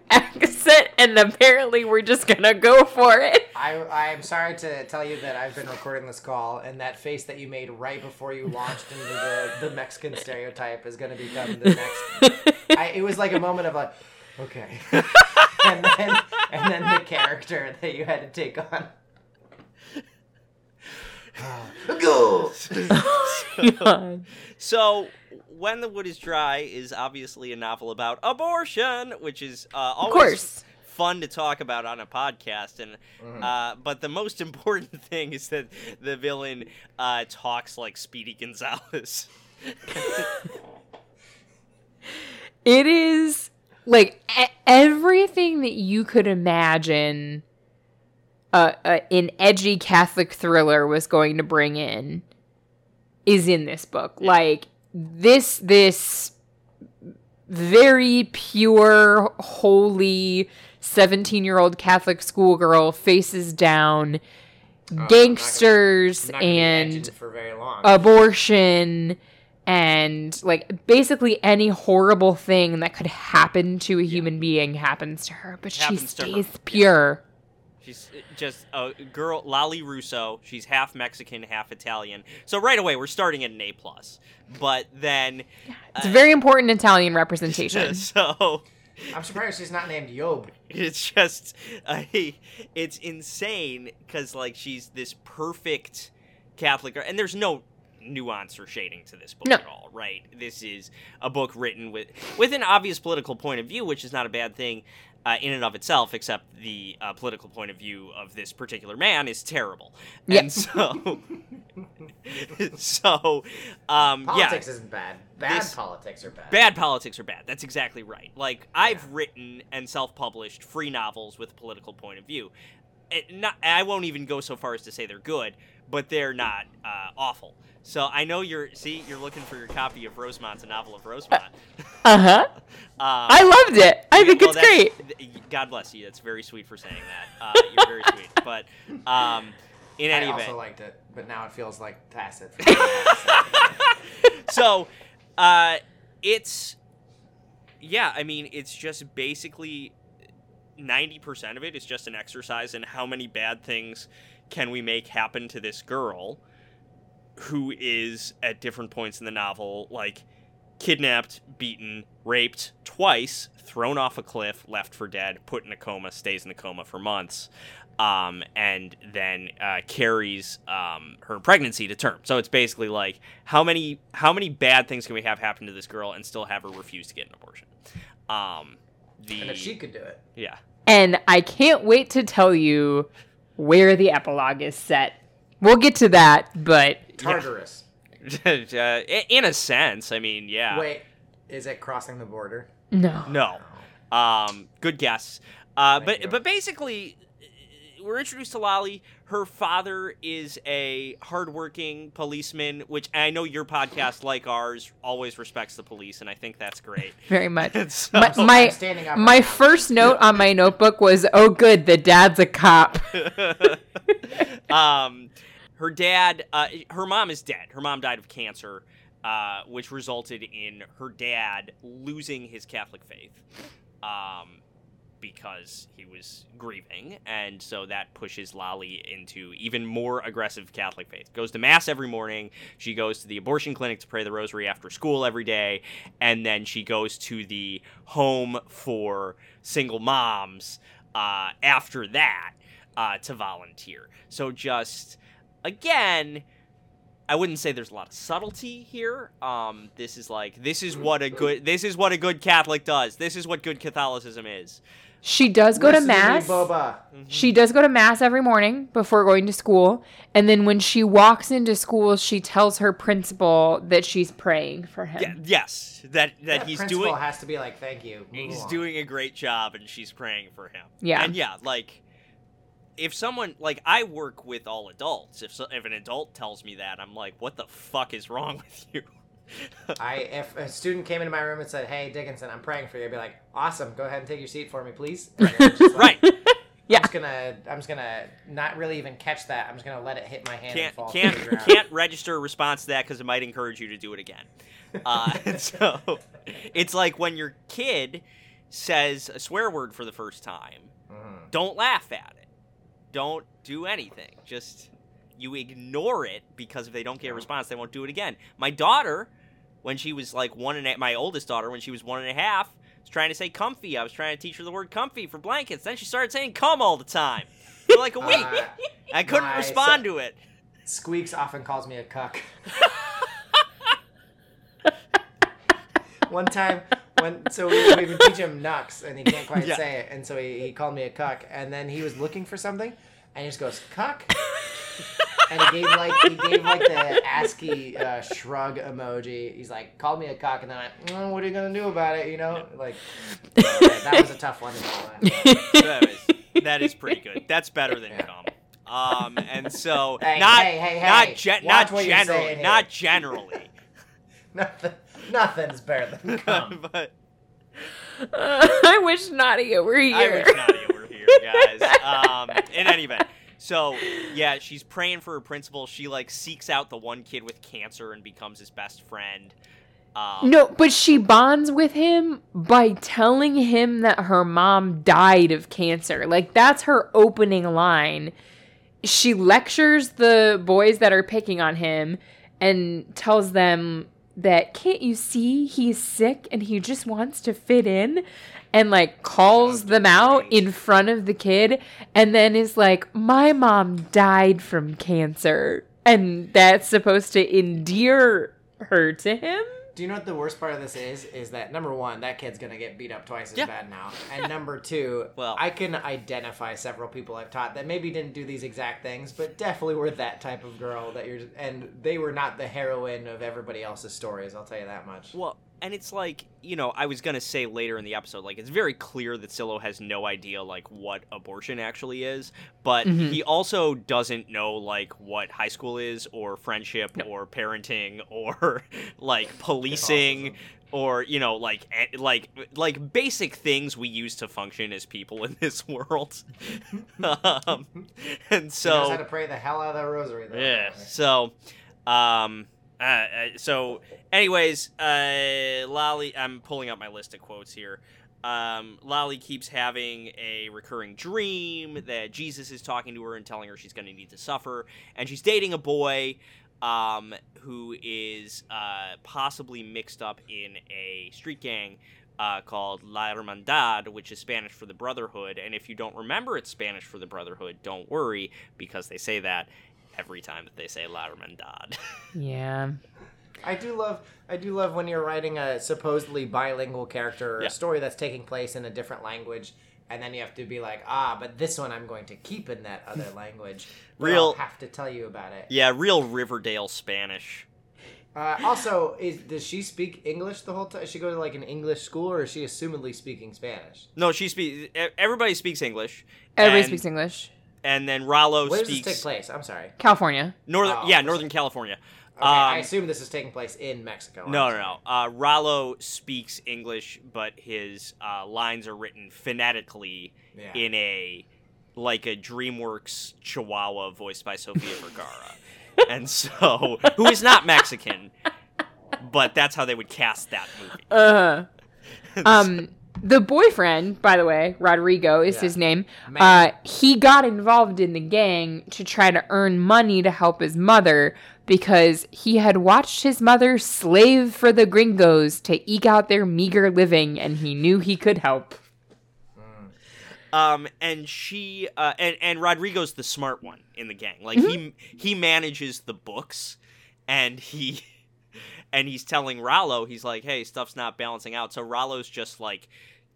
B: accent, and apparently we're just gonna go for it.
A: I, I'm sorry to tell you that I've been recording this call, and that face that you made right before you launched into the, the Mexican stereotype is to become the next. [LAUGHS] I, it was like a moment of like, okay, [LAUGHS] and then and then the character that you had to take on. [LAUGHS] Go.
B: God. [LAUGHS]
C: So, When the Wood is Dry is obviously a novel about abortion, which is uh, always
B: course.
C: fun to talk about on a podcast. And uh, but the most [LAUGHS] important thing is that the villain uh, talks like Speedy Gonzalez.
B: It is like e- everything that you could imagine uh, uh, an edgy Catholic thriller was going to bring in is in this book. Like this, this very pure, holy seventeen-year-old Catholic schoolgirl faces down gangsters
A: gonna
B: and
A: edging for very long.
B: abortion and like basically any horrible thing that could happen to a human being happens to her but she
C: to her.
B: stays pure
C: She's uh, just a girl, Lolly Russo. She's half Mexican, half Italian. So right away, we're starting at an A plus. But then,
B: it's a very important italian representation [LAUGHS]
C: so
A: I'm surprised she's not named Yob.
C: it's just uh, [LAUGHS] it's insane because like she's this perfect catholic girl and there's no nuance or shading to this book
B: No.
C: at all right this is a book written with with an obvious political point of view which is not a bad thing uh, in and of itself except the uh, political point of view of this particular man is terrible
B: Yep.
C: and so [LAUGHS] so um yeah
A: Politics isn't bad. Bad
C: This-
A: politics are bad.
C: Bad politics are bad. That's exactly right. Like I've written and self-published free novels with a political point of view. It not, I won't even go so far as to say they're good, but they're not uh, awful. So I know you're. See, you're looking for your copy of Rosemont's a novel of Rosemont. [LAUGHS]
B: uh-huh
C: um,
B: i loved it i think
C: well,
B: it's great
C: God bless you. That's very sweet for saying that. Uh, you're very sweet. [LAUGHS] But um, in
A: I
C: any
A: also
C: event,
A: liked it, but now it feels like tacit. [LAUGHS]
C: so uh it's yeah i mean it's just basically 90% of it is just an exercise in how many bad things can we make happen to this girl who is at different points in the novel like kidnapped beaten raped twice thrown off a cliff left for dead put in a coma stays in a coma for months um, and then uh, carries um, her pregnancy to term. So it's basically like how many how many bad things can we have happen to this girl and still have her refuse to get an abortion? Um, the
A: and if she could do it,
C: yeah
B: and i can't wait to tell you where the epilogue is set We'll get to that, but
A: Tartarus. [LAUGHS]
C: uh, in a sense, I mean, yeah.
A: Wait, is it crossing the border?
B: no.
C: No. Um, good guess. Uh, but
A: you.
C: but basically, uh, we're introduced to Lolly. Her father is a hardworking policeman, which I know your podcast, like ours, always respects the police, and I think that's great. [LAUGHS]
B: Very much. [LAUGHS]
C: So-
B: My my,
A: I'm standing up
B: my first note on my notebook was, "Oh, good, the dad's a cop." [LAUGHS]
C: um, her dad, uh, her mom is dead. Her mom died of cancer, uh, which resulted in her dad losing his Catholic faith um, because he was grieving. And so that pushes Lolly into even more aggressive Catholic faith. Goes to Mass every morning. She goes to the abortion clinic to pray the rosary after school every day. And then she goes to the home for single moms uh, after that uh, to volunteer. So just again, I wouldn't say there's a lot of subtlety here. Um, this is like this is what a good this is what a good Catholic does. This is what good Catholicism is.
B: She does go to
A: Listen me,
B: mass.
A: Boba. Mm-hmm.
B: She does go to mass every morning before going to school, and then when she walks into school, she tells her principal that she's praying for him.
C: Yeah, yes, that that
A: That
C: he's
A: principal
C: doing
A: has to be like, thank you. move
C: he's
A: along."
C: doing a great job, and she's praying for him.
B: Yeah.
C: and yeah, like if someone like I work with all adults. If so, if an adult tells me that, I'm like, what the fuck is wrong [LAUGHS] with you?
A: I if a student came into my room and said, "Hey, Dickinson, I'm praying for you," I'd be like, "Awesome, go ahead and take your seat for me, please." And then just like,
C: right.
B: Yeah.
A: I'm just gonna, I'm just gonna not really even catch that. I'm just gonna let it hit my hand
C: can't
A: and fall
C: can't
A: to the
C: can't register a response to that because it might encourage you to do it again. [LAUGHS] Uh, [LAUGHS] so it's like when your kid says a swear word for the first time,
A: Mhm.
C: don't laugh at it. Don't do anything. Just you ignore it because if they don't get a response, they won't do it again. My daughter, when she was like one and a, my oldest daughter, when she was one and a half, was trying to say comfy. I was trying to teach her the word comfy for blankets. Then she started saying come all the time for like a [LAUGHS] week.
A: Uh,
C: I couldn't
A: my
C: respond
A: son-
C: to it.
A: Squeaks often calls me a cuck. [LAUGHS] One time, when so we, we would teach him nux, and he can't quite
C: Yeah.
A: say it, and so he, he called me a cuck, and then he was looking for something, and he just goes cuck, and he gave like he gave like the [LAUGHS] ASCII uh, shrug emoji. He's like, called me a cock," and then I, mm, what are you gonna do about it? You know, like [LAUGHS] that, that was a tough one to know.
C: that is, [LAUGHS] that is pretty good. That's better than
A: Yeah.
C: cum. Um, and so
A: Hey,
C: not
A: hey, hey,
C: not
A: hey,
C: gen-
A: watch
C: not
A: what you're
C: generally, not generally,
A: Nothing, nothing's better than cum.
C: but
B: I wish Nadia were here.
C: I wish Nadia were here, guys. Um, in any event, so yeah, she's praying for her principal. She like seeks out the one kid with cancer and becomes his best friend. Um,
B: No, but she bonds with him by telling him that her mom died of cancer. Like that's her opening line. She lectures the boys that are picking on him and tells them that can't you see he's sick and he just wants to fit in and like calls them out in front of the kid and then is like my mom died from cancer and that's supposed to endear her to him
A: Do you know what the worst part of this is? Is that number one, that kid's gonna get beat up twice as
C: Yeah.
A: bad now, [LAUGHS] and number two,
C: Well-
A: I can identify several people I've taught that maybe didn't do these exact things, but definitely were that type of girl that you're, and they were not the heroine of everybody else's stories. I'll tell you that much.
C: Well, and it's like, you know, I was going to say later in the episode, like, it's very clear that Silo has no idea, like, what abortion actually is, but
B: Mhm.
C: he also doesn't know, like, what high school is, or friendship, or parenting, [LAUGHS] or, like, policing, or, you know, like, eh, like, like, basic things we use to function as people in this [LAUGHS] world. um, and
A: She knows how
C: so.
A: to pray the hell out of that rosary. Though.
C: Yeah. So, um, uh, uh, so, anyways, uh, Lolly, I'm pulling up my list of quotes here. Um, Lolly keeps having a recurring dream that Jesus is talking to her and telling her she's going to need to suffer, and she's dating a boy, um, who is uh, possibly mixed up in a street gang. Uh, called La Hermandad, which is Spanish for the Brotherhood. And if you don't remember it's Spanish for the Brotherhood, don't worry, because they say that every time that they say La Hermandad. [LAUGHS]
B: yeah
A: I do love I do love when you're writing a supposedly bilingual character or
C: Yeah.
A: a story that's taking place in a different language and then you have to be like, ah, but this one I'm going to keep in that other [LAUGHS] language.
C: Real-
A: I'll have to tell you about it.
C: Yeah, real Riverdale Spanish.
A: Uh, also, is does she speak English the whole time? Does she go to like an English school, or is she assumedly speaking Spanish?
C: No, she speaks. Everybody speaks English.
B: Everybody speaks English.
C: And then Rollo speaks.
A: Where does this take place? I'm sorry.
B: California.
C: northern.
A: Oh,
C: yeah, Northern California.
A: Okay, I
C: Um,
A: assume this is taking place in Mexico.
C: No, no, no. Uh, Rollo speaks English, but his uh, lines are written phonetically
A: Yeah.
C: in a like a DreamWorks Chihuahua voiced by Sofia Vergara, [LAUGHS] and so who is not Mexican, but that's how they would cast that movie.
B: Uh. Huh. [LAUGHS] Um. The boyfriend, by the way, Rodrigo is
A: Yeah.
B: his name. Uh, he got involved in the gang to try to earn money to help his mother because he had watched his mother slave for the gringos to eke out their meager living, and he knew he could help.
C: Um, and she, uh, and and Rodrigo's the smart one in the gang. Like he he manages the books, and he and he's telling Rollo, he's like, hey, stuff's not balancing out. So Rollo's just like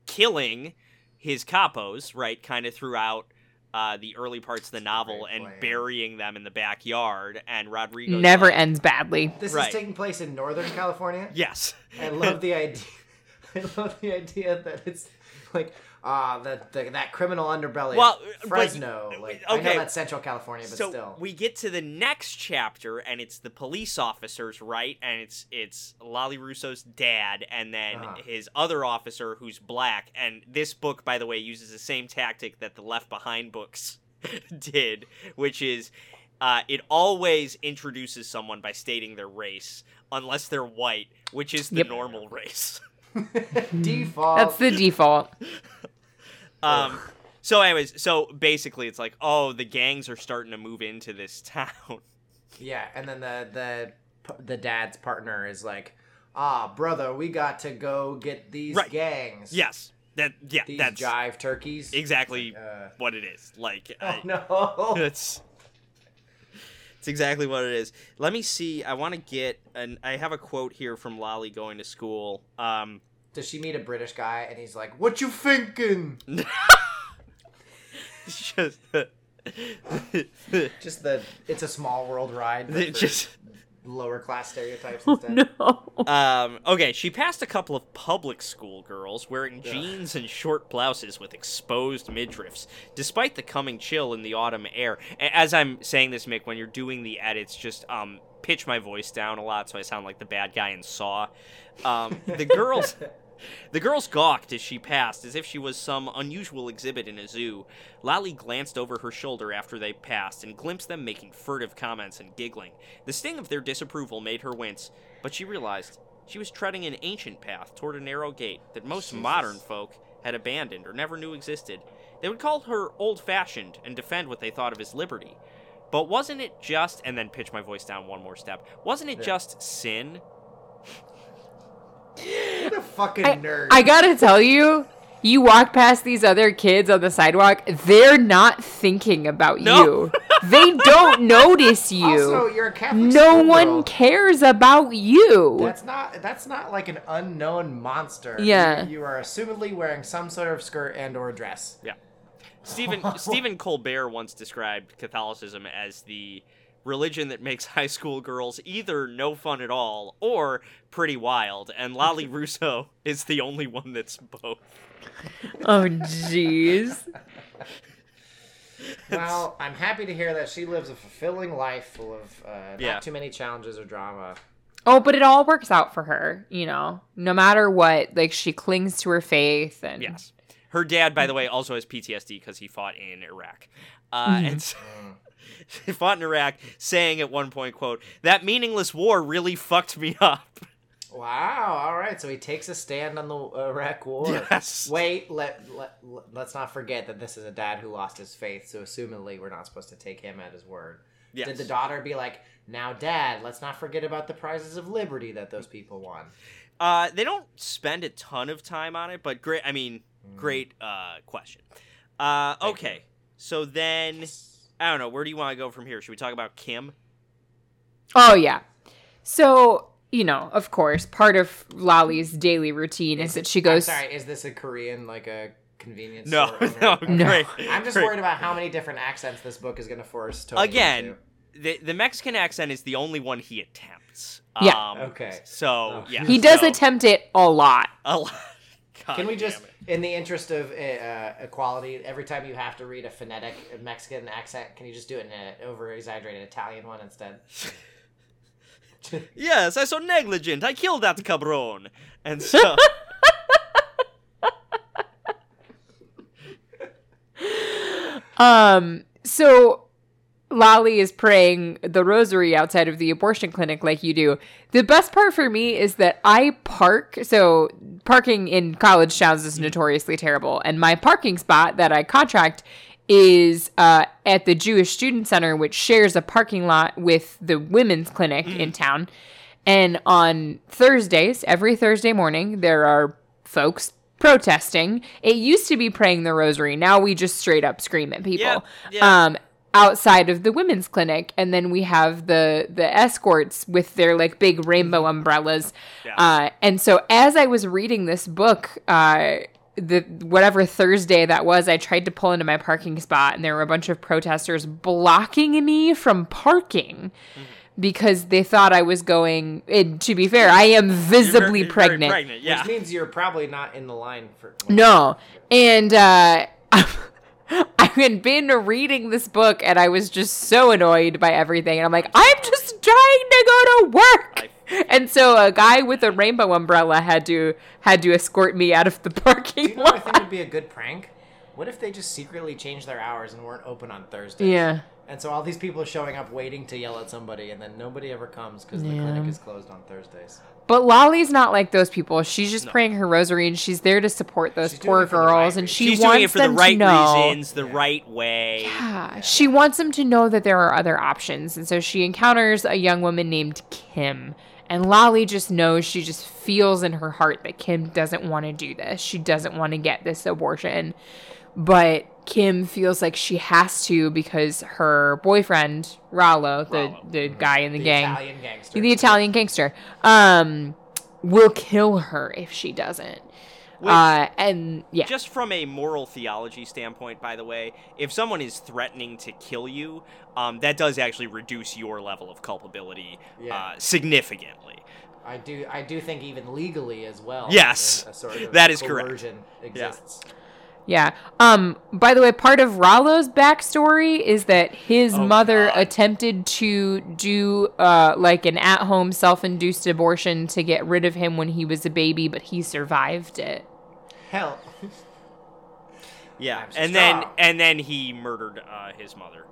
C: killing his capos, right? Kind of throughout. Uh, the early parts of the novel and
A: plan.
C: burying them in the backyard, and Rodrigo
B: Never ends badly.
A: This
C: Right.
A: is taking place in Northern California.
C: Yes,
A: I love [LAUGHS] the idea. [LAUGHS] I love the idea that it's like ah the, the that criminal underbelly.
C: Well,
A: of
C: but-
A: Fresno. like I
C: okay.
A: know that's Central California, but
C: so
A: still.
C: we get to the next chapter and it's the police officers right and it's it's lolly russo's dad and then
A: Uh-huh.
C: his other officer who's black and this book by the way uses the same tactic that the left behind books [LAUGHS] did which is uh, it always introduces someone by stating their race unless they're white which is the
B: Yep.
C: normal race [LAUGHS]
A: Default.
B: That's the default. [LAUGHS]
C: um so anyways so basically it's like oh the gangs are starting to move into this [LAUGHS] town
A: Yeah, and then the the the dad's partner is like, ah, brother, we got to go get these
C: Right.
A: gangs.
C: yes that yeah
A: these
C: that's
A: jive turkeys.
C: exactly
A: Uh,
C: what it is. Like, [LAUGHS]
A: oh
C: I,
A: no. [LAUGHS]
C: it's it's exactly what it is. Let me see. I want to get an. I have a quote here from Lolly going to school. Um,
A: Does she meet a British guy and he's like, "What you thinking?"
C: it's [LAUGHS] just, [LAUGHS]
A: Just the it's a small world ride. but
C: it
A: for
C: just.
A: lower class stereotypes
B: Oh,
A: instead.
B: no.
C: Um, okay, she passed a couple of public school girls wearing jeans and short blouses with exposed midriffs, despite the coming chill in the autumn air. As I'm saying this, Mick, when you're doing the edits, just um, pitch my voice down a lot so I sound like the bad guy in Saw. Um, [LAUGHS] the girls. The girls gawked as she passed, as if she was some unusual exhibit in a zoo. Lolly glanced over her shoulder after they passed and glimpsed them making furtive comments and giggling. The sting of their disapproval made her wince, but she realized she was treading an ancient path toward a narrow gate that most modern folk had abandoned or never knew existed. They would call her old fashioned and defend what they thought of as liberty. But wasn't it just, and then pitch my voice down one more step, wasn't it just sin?
A: What a fucking
B: I,
A: nerd.
B: I gotta tell you, you walk past these other kids on the sidewalk, they're not thinking about
C: No.
B: you. they [LAUGHS] don't notice you.
A: also, you're a Catholic
B: no
A: schoolgirl.
B: one cares about you.
A: That's not that's not like an unknown monster.
B: Yeah.
A: You, you are assumedly wearing some sort of skirt and or dress.
C: Yeah. Stephen [LAUGHS] Stephen Colbert once described Catholicism as the religion that makes [LAUGHS] high school girls either no fun at all or pretty wild, and Lolly [LAUGHS] Russo is the only one that's both.
B: oh, jeez.
A: Well, I'm happy to hear that she lives a fulfilling life full of uh, not
C: Yeah.
A: too many challenges or drama.
B: Oh, but it all works out for her, you know. No matter what, like she clings to her faith and
C: Yes. Her dad, by the way, also has PTSD because he fought in Iraq. Uh, And so, [LAUGHS] he fought in Iraq, saying at one point, quote, that meaningless war really fucked me up.
A: Wow. All right. So he takes a stand on the Iraq War.
C: Yes.
A: Wait. Let, let let's not forget that this is a dad who lost his faith. So assumedly, we're not supposed to take him at his word.
C: Yes.
A: Did the daughter be like, "Now, Dad, let's not forget about the prizes of liberty that those people won"?
C: Uh, they don't spend a ton of time on it, but great. I mean. Great uh, question. Uh, okay, so then I don't know. Where do you want to go from here? Should we talk about Kim?
B: Oh yeah. So, you know, of course, part of Lolly's daily routine is that she
A: I'm
B: goes
A: sorry. Is this a Korean like a convenience
C: No,
A: store.
C: no,
A: Okay. [LAUGHS]
B: No.
C: great. [LAUGHS]
A: I'm just
C: great.
A: worried about how many different accents this book is going to force Tony
C: Again,
A: into.
C: the the Mexican accent is the only one he attempts.
B: Yeah.
C: Um,
A: Okay.
C: So
A: Oh.
C: yeah,
B: He does
C: so,
B: attempt it a lot.
C: A lot. God
A: Can we just,
C: it.
A: in the interest of uh, equality, every time you have to read a phonetic Mexican accent, can you just do it in an over exaggerated Italian one instead? [LAUGHS]
C: Yes, I so negligent. I killed that cabron. And so [LAUGHS]
B: Um, so Lolly is praying the rosary outside of the abortion clinic like you do. The best part for me is that I park, so parking in college towns is notoriously terrible, and my parking spot that I contract is uh, at the Jewish Student Center, which shares a parking lot with the women's clinic in town. And on Thursdays, every Thursday morning, there are folks protesting. It used to be praying the rosary. Now we just straight up scream at people.
C: Yep, yeah.
B: Um, outside of the women's clinic, and then we have the the escorts with their like big rainbow umbrellas.
C: Yeah.
B: Uh, and so as I was reading this book, uh, the whatever Thursday that was, I tried to pull into my parking spot, and there were a bunch of protesters blocking me from parking.
C: Mm-hmm.
B: Because they thought I was going. And to be fair, I am visibly
C: You're very
B: pregnant.
C: pregnant, yeah.
A: Which means you're probably not in the line for.
B: No. And uh [LAUGHS] [LAUGHS] I had been reading this book and I was just so annoyed by everything. And I'm like, I'm just trying to go to work. [LAUGHS] And so a guy with a rainbow umbrella had to had to escort me out of the [LAUGHS] parking
A: Do
B: parking
A: you know what I think would be a good prank? What if they just secretly changed their hours and weren't open on Thursdays?
B: Yeah.
A: And so all these people are showing up waiting to yell at somebody, and then nobody ever comes because the clinic is closed on Thursdays.
B: But Lolly's not like those people. She's just praying her rosary and she's there to support those
A: She's
B: poor
A: it for the
B: girls
A: right
B: and she
C: She's
B: wants
C: doing it for the
B: them to
C: right
B: know.
C: reasons, the right way.
B: Yeah, She wants them to know that there are other options. And so she encounters a young woman named Kim. And Lolly just knows, she just feels in her heart that Kim doesn't want to do this. She doesn't want to get this abortion. But Kim feels like she has to because her boyfriend, Rallo, the,
C: Rollo.
B: the guy in the,
A: The
B: gang,
A: Italian gangster.
B: the Italian gangster, um, will kill her if she doesn't.
C: Which-
B: uh, and yeah.
C: Just from a moral theology standpoint, by the way, if someone is threatening to kill you, um, that does actually reduce your level of culpability
A: Yeah.
C: uh, significantly.
A: I do. I do think even legally as well.
C: Yes,
A: a sort of
C: that is correct.
A: Exists.
B: Yeah. Um. By the way, part of Rollo's backstory is that his
C: Oh,
B: mother
C: God.
B: attempted to do uh like an at-home self-induced abortion to get rid of him when he was a baby, but he survived it.
A: Hell. [LAUGHS]
C: Yeah,
A: so
C: and then and then he murdered uh, his mother,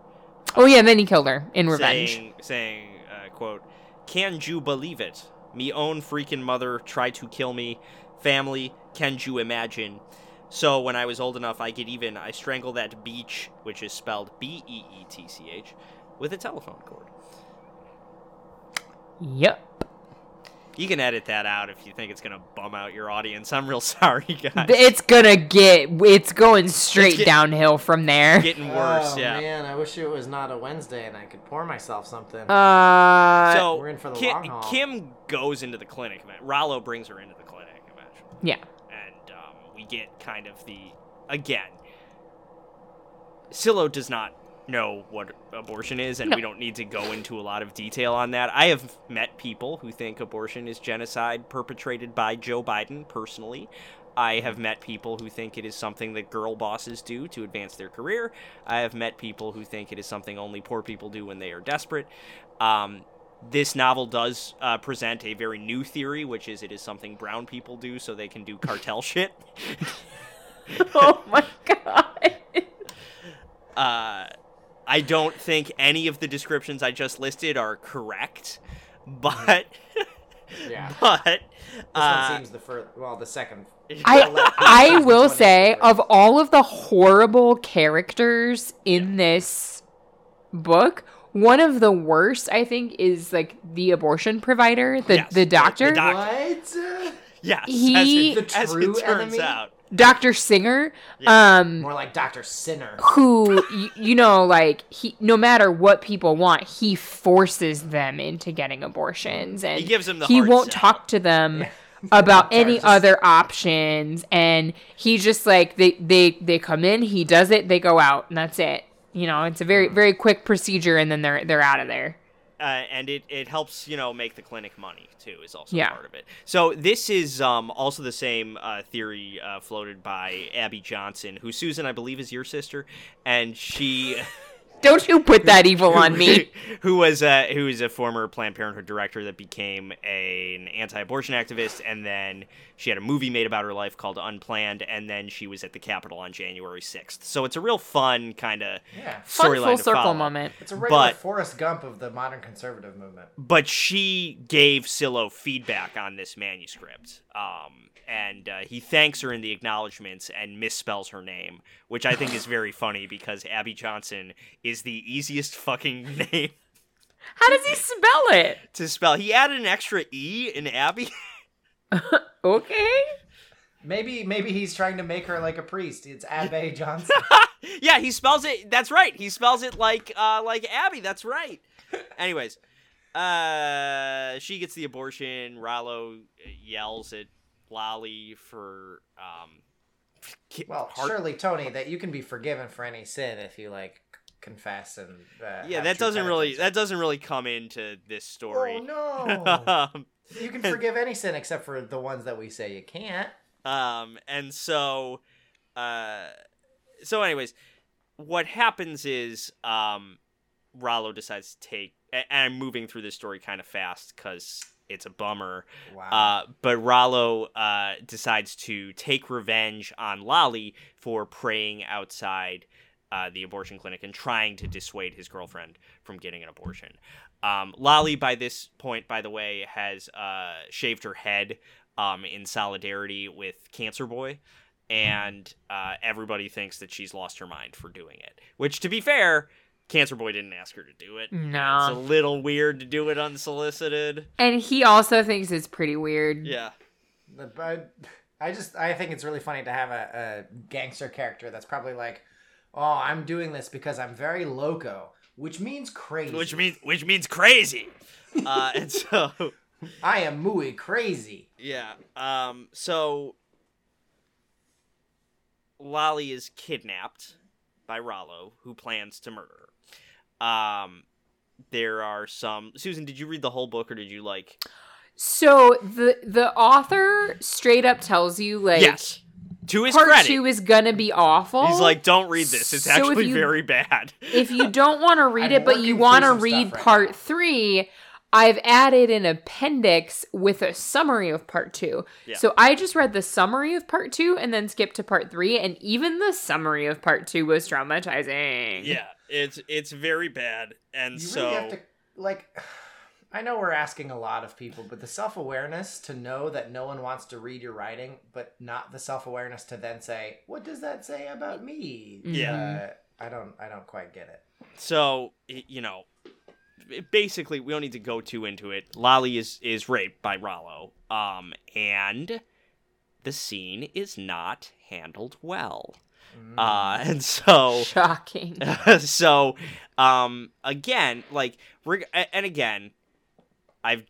B: Oh yeah, and then he killed her in revenge.
C: saying, saying uh, "quote Can you believe it? Me own freaking mother tried to kill me. Family, can you imagine?" So when I was old enough, I could even. I strangled that beach, which is spelled B E E T C H, with a telephone cord.
B: Yep.
C: You can edit that out if you think it's gonna bum out your audience. I'm real [LAUGHS] sorry, guys.
B: It's gonna get. It's going straight
C: get-
B: downhill from there.
C: getting worse.
A: oh
C: yeah.
A: man, I wish it was not a Wednesday and I could pour myself something.
B: Uh.
C: So
A: we're in for the
C: Kim,
A: long haul.
C: Kim goes into the clinic. man. Rollo brings her into the clinic eventually,
B: yeah.
C: and um, we get kind of the again. Silo does not know what abortion is, and
B: No.
C: we don't need to go into a lot of detail on that. I have met people who think abortion is genocide perpetrated by Joe Biden personally. I have met people who think it is something that girl bosses do to advance their career. I have met people who think it is something only poor people do when they are desperate. Um, this novel does uh, present a very new theory, which is it is something brown people do so they can do cartel [LAUGHS] shit. [LAUGHS]
B: oh my god. [LAUGHS]
C: Uh, I don't think any of the descriptions I just listed are correct, but
A: yeah.
C: but
A: This
C: uh,
A: one seems the first. Well, the second.
B: I I will say of all of the horrible characters in this book, one of the worst I think is like the abortion provider, the
C: Yes,
B: the
C: the-
B: doctor,
C: the doc-
A: What?
C: Yes,
B: He-
C: as it,
A: The
C: as it
A: true
C: turns
A: enemy?
C: out,
B: Dr. Singer,
C: Yeah.
B: um
A: More like Doctor Sinner.
B: who y- you know like he no matter what people want, he forces them into getting abortions and
C: He gives them the
B: he won't
C: sell.
B: talk to them. [LAUGHS] about any
A: Charges.
B: other options and he just like they they they come in he does it they go out and that's it you know it's a very very quick procedure and then they're they're out of there
C: uh, and it, it helps you know make the clinic money too is also
B: Yeah.
C: part of it so this is um, also the same uh, theory uh, floated by abby johnson who susan i believe is your sister and she [LAUGHS]
B: don't you put that evil on me [LAUGHS]
C: who was a who is a former Planned Parenthood director that became a, an anti-abortion activist, and then she had a movie made about her life called Unplanned, and then she was at the Capitol on January sixth. So it's a real fun kind of
A: Yeah.
B: fun
C: storyline
B: full circle
C: follow.
B: moment
A: It's a regular
C: But-
A: Forrest Gump of the modern conservative movement.
C: But she gave Silo feedback on this manuscript. Um, and uh, he thanks her in the acknowledgments and misspells her name, which I think is very funny because Abby Johnson is the easiest fucking [LAUGHS] name
B: how does he spell it
C: to spell. He added an extra E in Abby. [LAUGHS] [LAUGHS]
B: okay
A: Maybe maybe he's trying to make her like a priest. It's Abbe Johnson.
C: yeah, he spells it. That's right. He spells it like uh like Abby. That's right. Anyways, uh, she gets the abortion. Rollo yells at Lolly for um.
A: Well,
C: heart-
A: surely Tony, that you can be forgiven for any sin if you like confess and uh,
C: yeah, that doesn't really that doesn't really come into this story.
A: Oh no!
C: um, [LAUGHS]
A: you can forgive any sin except for the ones that we say you can't.
C: Um, and so, uh, so anyways, what happens is, um, Rollo decides to take, and I'm moving through this story kind of fast because it's a bummer.
A: Wow.
C: Uh, but Rollo uh, decides to take revenge on Lolly for praying outside uh, the abortion clinic and trying to dissuade his girlfriend from getting an abortion. Um, Lolly, by this point, by the way, has uh, shaved her head um, in solidarity with Cancer Boy. And uh, everybody thinks that she's lost her mind for doing it. Which, to be fair, Cancer Boy didn't ask her to do it. No. It's a little weird to do it unsolicited.
B: and he also thinks it's pretty weird
C: Yeah.
A: But I just I think it's really funny to have a, a gangster character that's probably like, oh, I'm doing this because I'm very loco, which means crazy.
C: which means which means crazy. [LAUGHS] Uh, and so [LAUGHS]
A: I am muy crazy.
C: yeah, um, so Lolly is kidnapped by Rollo, who plans to murder her. Um, there are some. Susan, did you read the whole book, or did you like?
B: so the the author straight up tells you like
C: yes. To his
B: part
C: credit,
B: two is gonna be awful
C: he's like, "Don't read this. It's
B: So if
C: actually
B: you-
C: very bad."
B: if you don't want to [LAUGHS] read
A: I'm
B: it, but you want to read
A: right
B: part
A: now.
B: three, I've added an appendix with a summary of part two.
C: Yeah.
B: So I just read the summary of part two and then skipped to part three, and even the summary of part two was traumatizing.
C: yeah, it's it's very bad, and
A: You
C: so
A: really have to like. I know we're asking a lot of people, but the self awareness to know that no one wants to read your writing, but not the self awareness to then say, "What does that say about me?"
C: Yeah.
A: uh, I don't. I don't quite get it.
C: so you know basically we don't need to go too into it lolly is is raped by rollo um and the scene is not handled well uh and so [LAUGHS]
B: Shocking. [LAUGHS]
C: so um again like reg- a- and again i've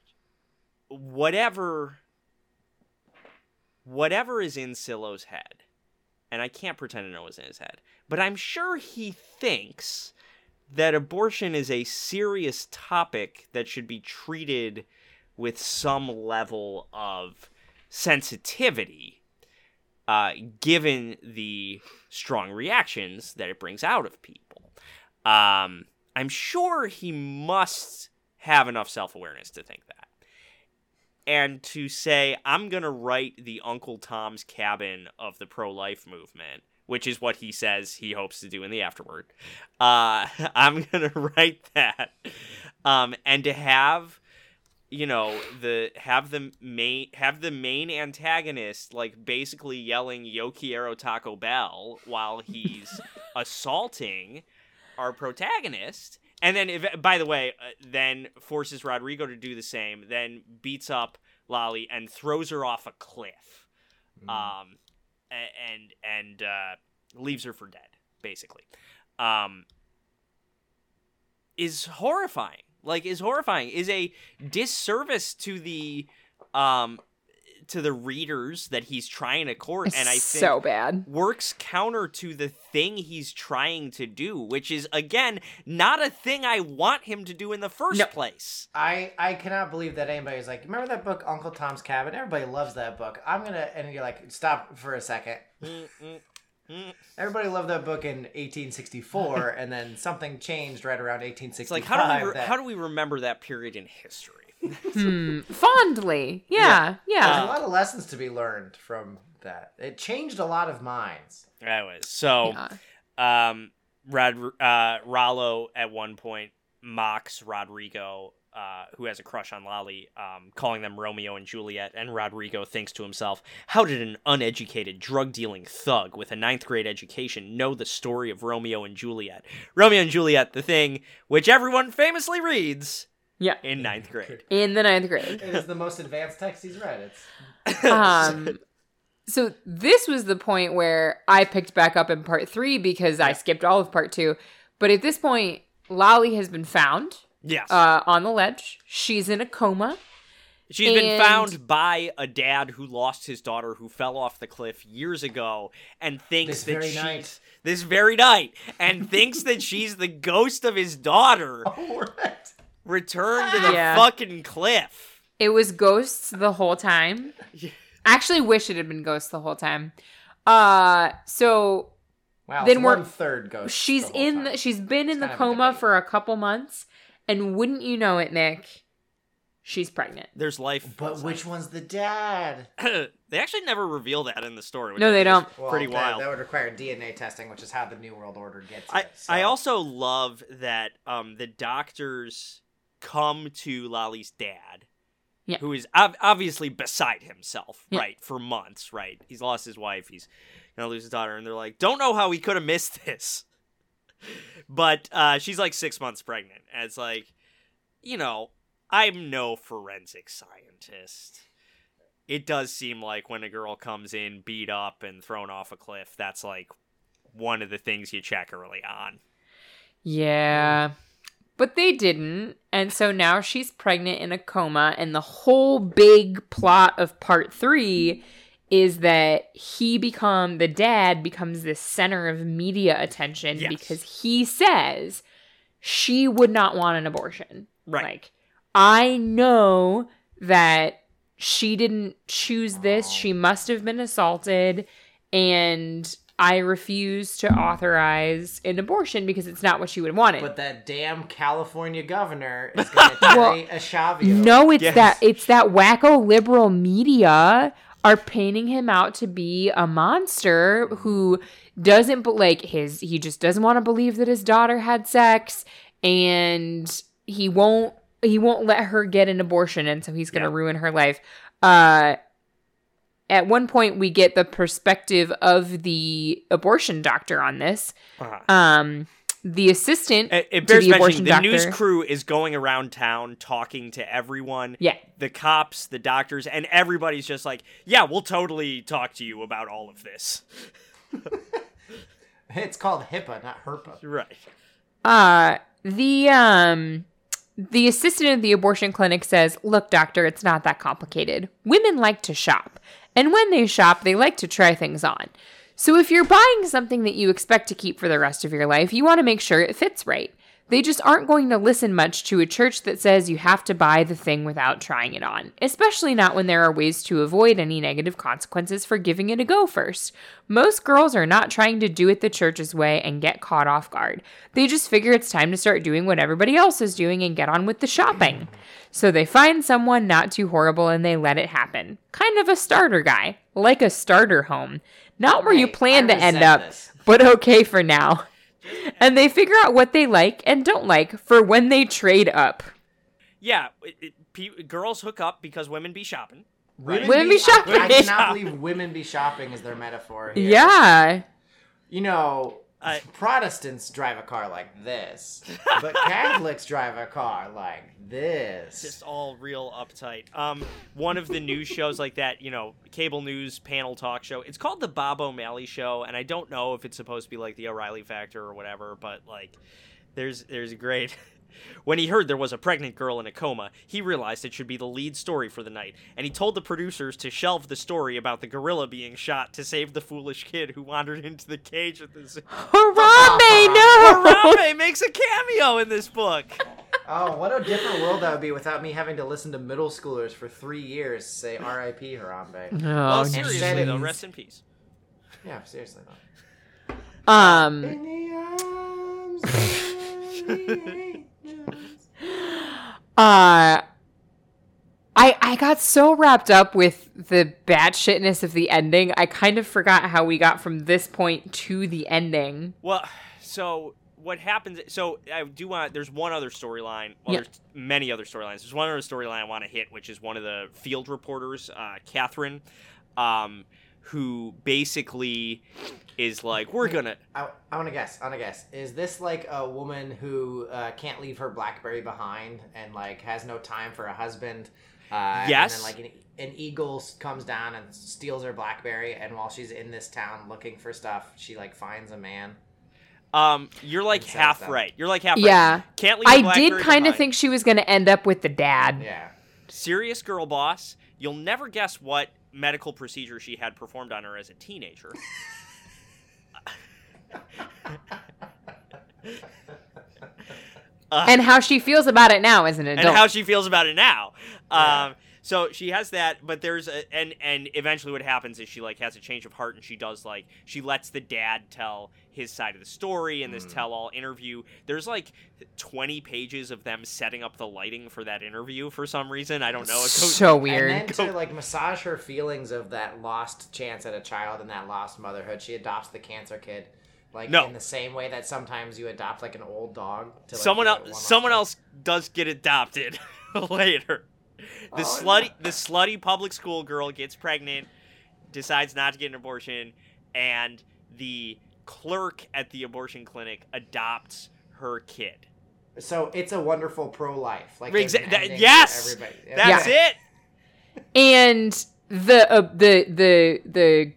C: whatever whatever is in silo's head and i can't pretend to know what's in his head but i'm sure he thinks that abortion is a serious topic that should be treated with some level of sensitivity uh, given the strong reactions that it brings out of people. Um, I'm sure he must have enough self awareness to think that. And to say, I'm going to write the Uncle Tom's Cabin of the pro life movement, which is what he says he hopes to do in the afterword. Uh, [LAUGHS] I'm going [LAUGHS] to write that. Um, and to have you know the have the main have the main antagonist like basically yelling yo quiero taco bell while he's [LAUGHS] assaulting our protagonist and then if, by the way uh, then forces rodrigo to do the same then beats up lolly and throws her off a cliff um a- and and uh leaves her for dead basically. Um is horrifying. Like is horrifying. Is a disservice to the um to the readers that he's trying to court, and I think
B: so bad.
C: works counter to the thing he's trying to do, which is again not a thing I want him to do in the first
B: No.
C: place.
A: I I cannot believe that anybody's like, remember that book, Uncle Tom's Cabin? Everybody loves that book. I'm gonna and you're like, stop for a second.
C: Mm, mm, mm.
A: Everybody loved that book in 1864, [LAUGHS] and then something changed right around 1865.
C: It's like how do we re-
A: that-
C: how do we remember that period in history?
B: Hmm. Fondly. Yeah. Yeah.
A: There's a lot of lessons to be learned from that. It changed a lot of minds.
C: Anyways, so
B: Yeah.
C: um, Rod uh, Rollo at one point mocks Rodrigo, uh, who has a crush on Lolly, um, calling them Romeo and Juliet, and Rodrigo thinks to himself, "How did an uneducated, drug-dealing thug with a ninth grade education know the story of Romeo and Juliet? Romeo and Juliet, the thing which everyone famously reads
B: Yeah.
C: in ninth grade."
B: In the ninth grade.
A: It is the most advanced text he's read. It's [LAUGHS]
B: um so this was the point where i picked back up in part three because i skipped all of part two but at this point lolly has been found
C: Yes,
B: uh, on the ledge she's in a coma
C: She's been found by a dad who lost his daughter who fell off the cliff years ago and thinks
A: This
C: that
A: very
C: she's
A: night.
C: this very night and thinks that she's the ghost of his daughter [LAUGHS]
A: oh, right.
C: Returned to [LAUGHS] the
B: Yeah.
C: fucking cliff.
B: it was ghosts the whole time [LAUGHS] I actually wish it had been ghosts the whole time uh so
A: Wow.
B: Then we're-
A: one third ghost.
B: she's
A: the whole
B: in
A: time.
B: the, she's been in the
A: kind of a
B: coma for a couple months and wouldn't you know it nick she's pregnant
C: There's life.
A: But which one's the dad? [CLEARS THROAT]
C: they actually never reveal that in the story. which
B: No, they don't.
C: Pretty
A: that,
C: wild.
A: That would require DNA testing, which is how the New World Order gets
C: I,
A: it. so-
C: I also love that um, the doctors come to Lolly's dad,
B: Yeah.
C: who is ob- obviously beside himself,
B: Yeah.
C: right, for months, right? He's lost his wife, he's gonna lose his daughter, and they're like, don't know how he could have missed [LAUGHS] this. But uh, she's like six months pregnant, and it's like, you know, I'm no forensic scientist. It does seem like when a girl comes in beat up and thrown off a cliff, that's like one of the things you check early on.
B: Yeah. But they didn't. And so now she's pregnant in a coma. And the whole big plot of part three is that he become the dad becomes the center of media attention
C: Yes.
B: because he says she would not want an abortion.
C: Right.
B: Like, I know that she didn't choose this. She must have been assaulted. And I refuse to authorize an abortion because it's not what she would have wanted.
A: But that damn California governor is [LAUGHS] going to carry a Schiavo.
B: no, it's
C: Yes.
B: that it's that wacko liberal media are painting him out to be a monster who doesn't but like his he just doesn't want to believe that his daughter had sex and he won't he won't let her get an abortion and so he's going to
C: Yeah.
B: ruin her life. Uh at one point we get the perspective of the abortion doctor on this.
C: Uh-huh.
B: Um the assistant
C: It, it
B: to the
C: mentioning
B: abortion
C: the news crew is going around town talking to everyone.
B: Yeah.
C: The cops, the doctors, and everybody's just like, yeah, we'll totally talk to you about all of this. [LAUGHS]
A: It's called HIPAA, not HERPA.
C: Right.
B: Uh the um the assistant at the abortion clinic says, "Look, doctor, it's not that complicated. Women like to shop, and when they shop, they like to try things on. So if you're buying something that you expect to keep for the rest of your life, you want to make sure it fits right. They just aren't going to listen much to a church that says you have to buy the thing without trying it on, especially not when there are ways to avoid any negative consequences for giving it a go first. Most girls are not trying to do it the church's way and get caught off guard. They just figure it's time to start doing what everybody else is doing and get on with the shopping. So they find someone not too horrible and they let it happen. Kind of a starter guy, like a starter home. Not where you plan
A: I
B: to end up,
A: this.
B: but okay for now. [LAUGHS] And they figure out what they like and don't like for when they trade up.
C: Yeah, it, it, pe- girls hook up because women be shopping.
A: Women,
B: Women be shopping.
A: I, I cannot [LAUGHS] believe women be shopping is their metaphor. Here.
B: Yeah.
A: You know,
C: I-
A: Protestants drive a car like this, [LAUGHS] but Catholics drive a car like this.
C: Just all real uptight. Um, one of the news shows like that, you know, cable news panel talk show. It's called the Bob O'Malley Show, and I don't know if it's supposed to be like the O'Reilly Factor or whatever, but like, there's there's a great When he heard there was a pregnant girl in a coma, he realized it should be the lead story for the night, and he told the producers to shelve the story about the gorilla being shot to save the foolish kid who wandered into the cage with his.
B: Harambe, [LAUGHS] no!
C: Harambe makes a cameo in this book.
A: Oh, what a different world that would be without me having to listen to middle schoolers for three years say R.I.P. Harambe.
B: Oh,
C: Well, seriously
A: instead
C: though,
A: it's-
C: rest in peace.
A: Yeah, seriously though.
B: um,
A: In the arms of the angels.
B: uh, I I got so wrapped up with the batshitness of the ending, I kind of forgot how we got from this point to the ending.
C: Well, so what happens? So I do want. There's one other storyline. Well,
B: Yeah.
C: there's many other storylines. There's one other storyline I want to hit, which is one of the field reporters, uh, Catherine, um, who basically is like, "We're gonna."
A: I, I want to guess. I want to guess. Is this like a woman who uh, can't leave her BlackBerry behind and like has no time for a husband? Uh,
C: Yes.
A: And then like an, an eagle comes down and steals her BlackBerry, and while she's in this town looking for stuff, she like finds a man.
C: Um, you're like half
A: that.
C: right. You're like half
B: Yeah.
C: right. Can't leave.
B: I
C: BlackBerry
B: did kind of think she was going to end up with the dad.
A: Yeah.
C: serious girl boss. You'll never guess what medical procedure she had performed on her as a teenager. Uh,
B: And how she feels about it now as an adult.
C: and how she feels about it now.
A: Yeah.
C: So she has that, but there's a, and and eventually what happens is she like has a change of heart and she does like she lets the dad tell his side of the story in this
A: Mm.
C: tell-all interview. There's like 20 pages of them setting up the lighting for that interview for some reason. I don't know. It goes
B: so weird.
A: And then to like massage her feelings of that lost chance at a child and that lost motherhood, she adopts the cancer kid. Like
C: No.
A: in the same way that sometimes you adopt like an old dog. To, like,
C: someone else
A: it one last
C: someone else does get adopted [LAUGHS] later. The
A: Oh,
C: slutty
A: no.
C: the slutty public school girl gets pregnant, decides not to get an abortion, and the clerk at the abortion clinic adopts her kid.
A: So it's a wonderful pro life. Like
C: Exa- that- yes!
A: everybody.
C: That's
A: Okay.
C: it.
B: and the uh, the the the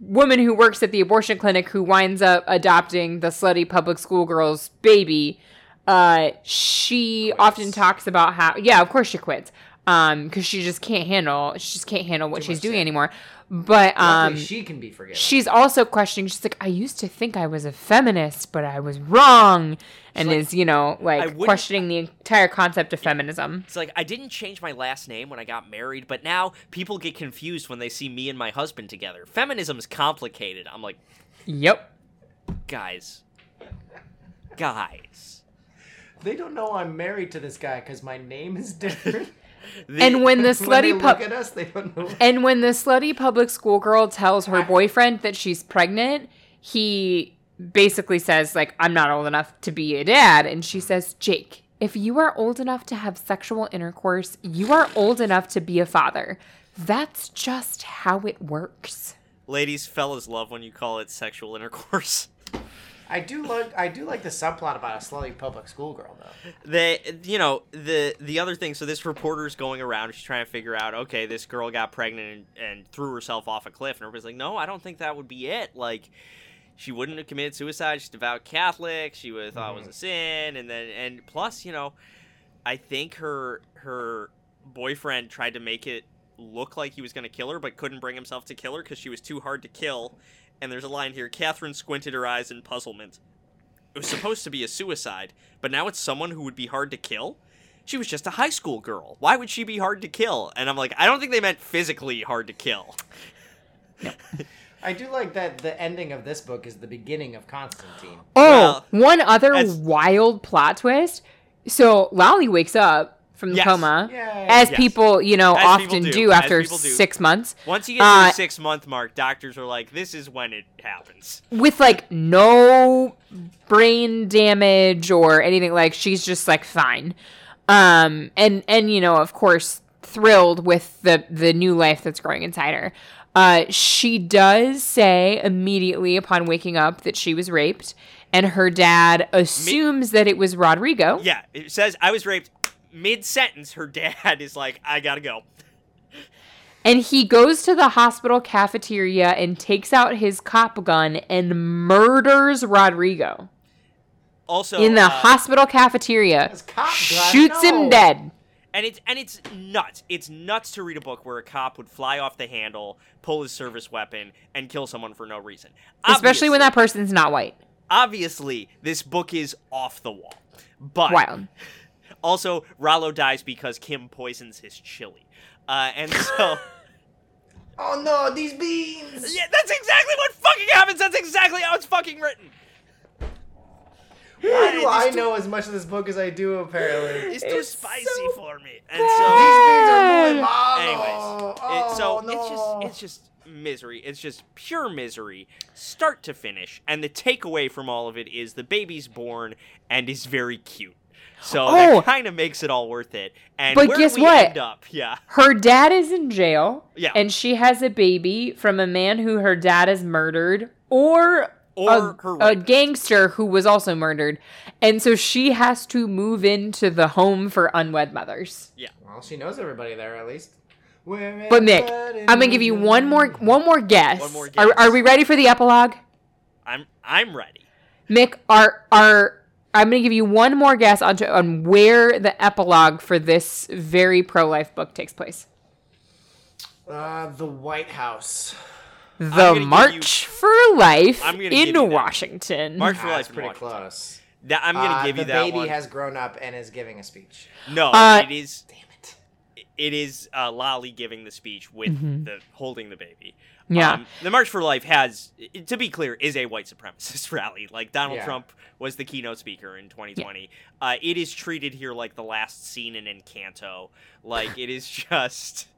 B: woman who works at the abortion clinic who winds up adopting the slutty public school girl's baby uh she
A: Quits.
B: often talks about how yeah of course she quits um because she just can't handle she just can't handle what
A: Too
B: she's doing anymore but um
A: Luckily, she can be forgiven.
B: she's also questioning she's like i used to think i was a feminist but i was wrong and
C: like,
B: is you know like
C: wouldn't-
B: questioning the entire concept of feminism
C: It's like I didn't change my last name when I got married, but now people get confused when they see me and my husband together. Feminism's complicated. I'm like,
B: yep
C: guys, guys.
A: They don't know I'm married to this guy because my name is [LAUGHS] different.
C: The-
B: and when the [LAUGHS]
A: when they
B: slutty
A: look
B: pub
A: at us, they don't know.
B: And when the slutty public school girl tells her boyfriend that she's pregnant, he basically says like I'm not old enough to be a dad and she says, "Jake, if you are old enough to have sexual intercourse, you are old enough to be a father. That's just how it works."
C: ladies, fellas love when you call it sexual intercourse. [LAUGHS]
A: I do like I do like the subplot about a slutty public school girl though.
C: they you know the the other thing so this reporter's going around she's trying to figure out okay this girl got pregnant and, and threw herself off a cliff and everybody's like no i don't think that would be it. Like she wouldn't have committed suicide. She's devout catholic. She would have thought it was a mm-hmm. sin and then and plus you know i think her her boyfriend tried to make it look like he was going to kill her but couldn't bring himself to kill her because she was too hard to kill and there's a line here catherine squinted her eyes in puzzlement it was supposed to be a suicide, but now it's someone who would be hard to kill? She was just a high school girl. Why would she be hard to kill? And I'm like, I don't think they meant physically hard to kill. [LAUGHS]
A: I do like that the ending of this book is the beginning of Constantine.
B: Oh,
C: Well,
B: one other wild plot twist. So Lolly wakes up from the
C: Yes.
B: coma,
A: Yay.
B: as
C: Yes.
B: people you know
C: As
B: often do,
C: do,
B: after
C: do.
B: six months.
C: Once you get to
B: Uh,
C: the six month mark, doctors are like, this is when it happens.
B: with like no brain damage or anything like she's just like fine um and and you know of course thrilled with the the new life that's growing inside her uh she does say immediately upon waking up that she was raped and her dad assumes that it was rodrigo
C: Yeah, it says, I was raped. Mid sentence, her [LAUGHS] dad is like, I gotta go.
B: and he goes to the hospital cafeteria and takes out his cop gun and murders rodrigo
C: Also,
B: in the
C: uh,
B: hospital cafeteria,
A: cop guy,
B: shoots
A: no.
B: him dead.
C: and it's and it's nuts. It's nuts to read a book where a cop would fly off the handle, pull his service weapon, and kill someone for no reason.
B: Especially when that person's not white.
C: obviously this book is off the wall. But
B: Wild.
C: Also Rollo dies because Kim poisons his chili. Uh, and [LAUGHS] so
A: Oh no, these beans!
C: Yeah, that's exactly what fucking happens. That's exactly how it's fucking written.
A: Why do I know as much of this book as I do, apparently?
C: It's too
B: It's
C: spicy
B: so
C: for me. And
A: These
C: so
A: beans are muy
C: anyways,
A: oh,
C: it, so
A: no.
C: it's just it's just misery. It's just pure misery, start to finish. And the takeaway from all of it is the baby's born and is very cute. So
B: Oh.
C: that kind of makes it all worth it. And
B: But
C: where
B: guess
C: we
B: what?
C: end up? Yeah.
B: Her dad is in jail.
C: Yeah.
B: And she has a baby from a man who her dad has murdered or,
C: Or
B: a,
C: her
B: a gangster who was also murdered. And so she has to move into the home for unwed mothers. Yeah.
A: Well, she knows everybody there at least. Where
B: But Nick, I'm gonna give you one more one more guess.
C: One more
B: Are,
C: guess.
B: are we ready for the epilogue?
C: I'm I'm ready.
B: Mick, are are I'm gonna give you one more guess on to, on where the epilogue for this very pro life book takes place.
A: Uh, the White House.
B: The
C: gonna give
B: March for Life
C: I'm gonna give you
B: in
C: that.
B: Washington.
C: March for Life
A: That's pretty
C: Washington.
A: close.
C: That, I'm gonna
A: Uh,
C: give you that.
A: the
C: that
A: baby
C: one.
A: has grown up and is giving a speech.
C: no,
B: Uh,
C: it is
A: Damn it.
C: it is uh, Lolly giving the speech with
B: Mhm.
C: the holding the baby.
B: Yeah.
C: Um, the March for Life has, to be clear, is a white supremacist [LAUGHS] rally. Like Donald
A: Yeah.
C: Trump was the keynote speaker in 2020. Uh, it is treated here like the last scene in Encanto. Like it is [LAUGHS] just. [LAUGHS]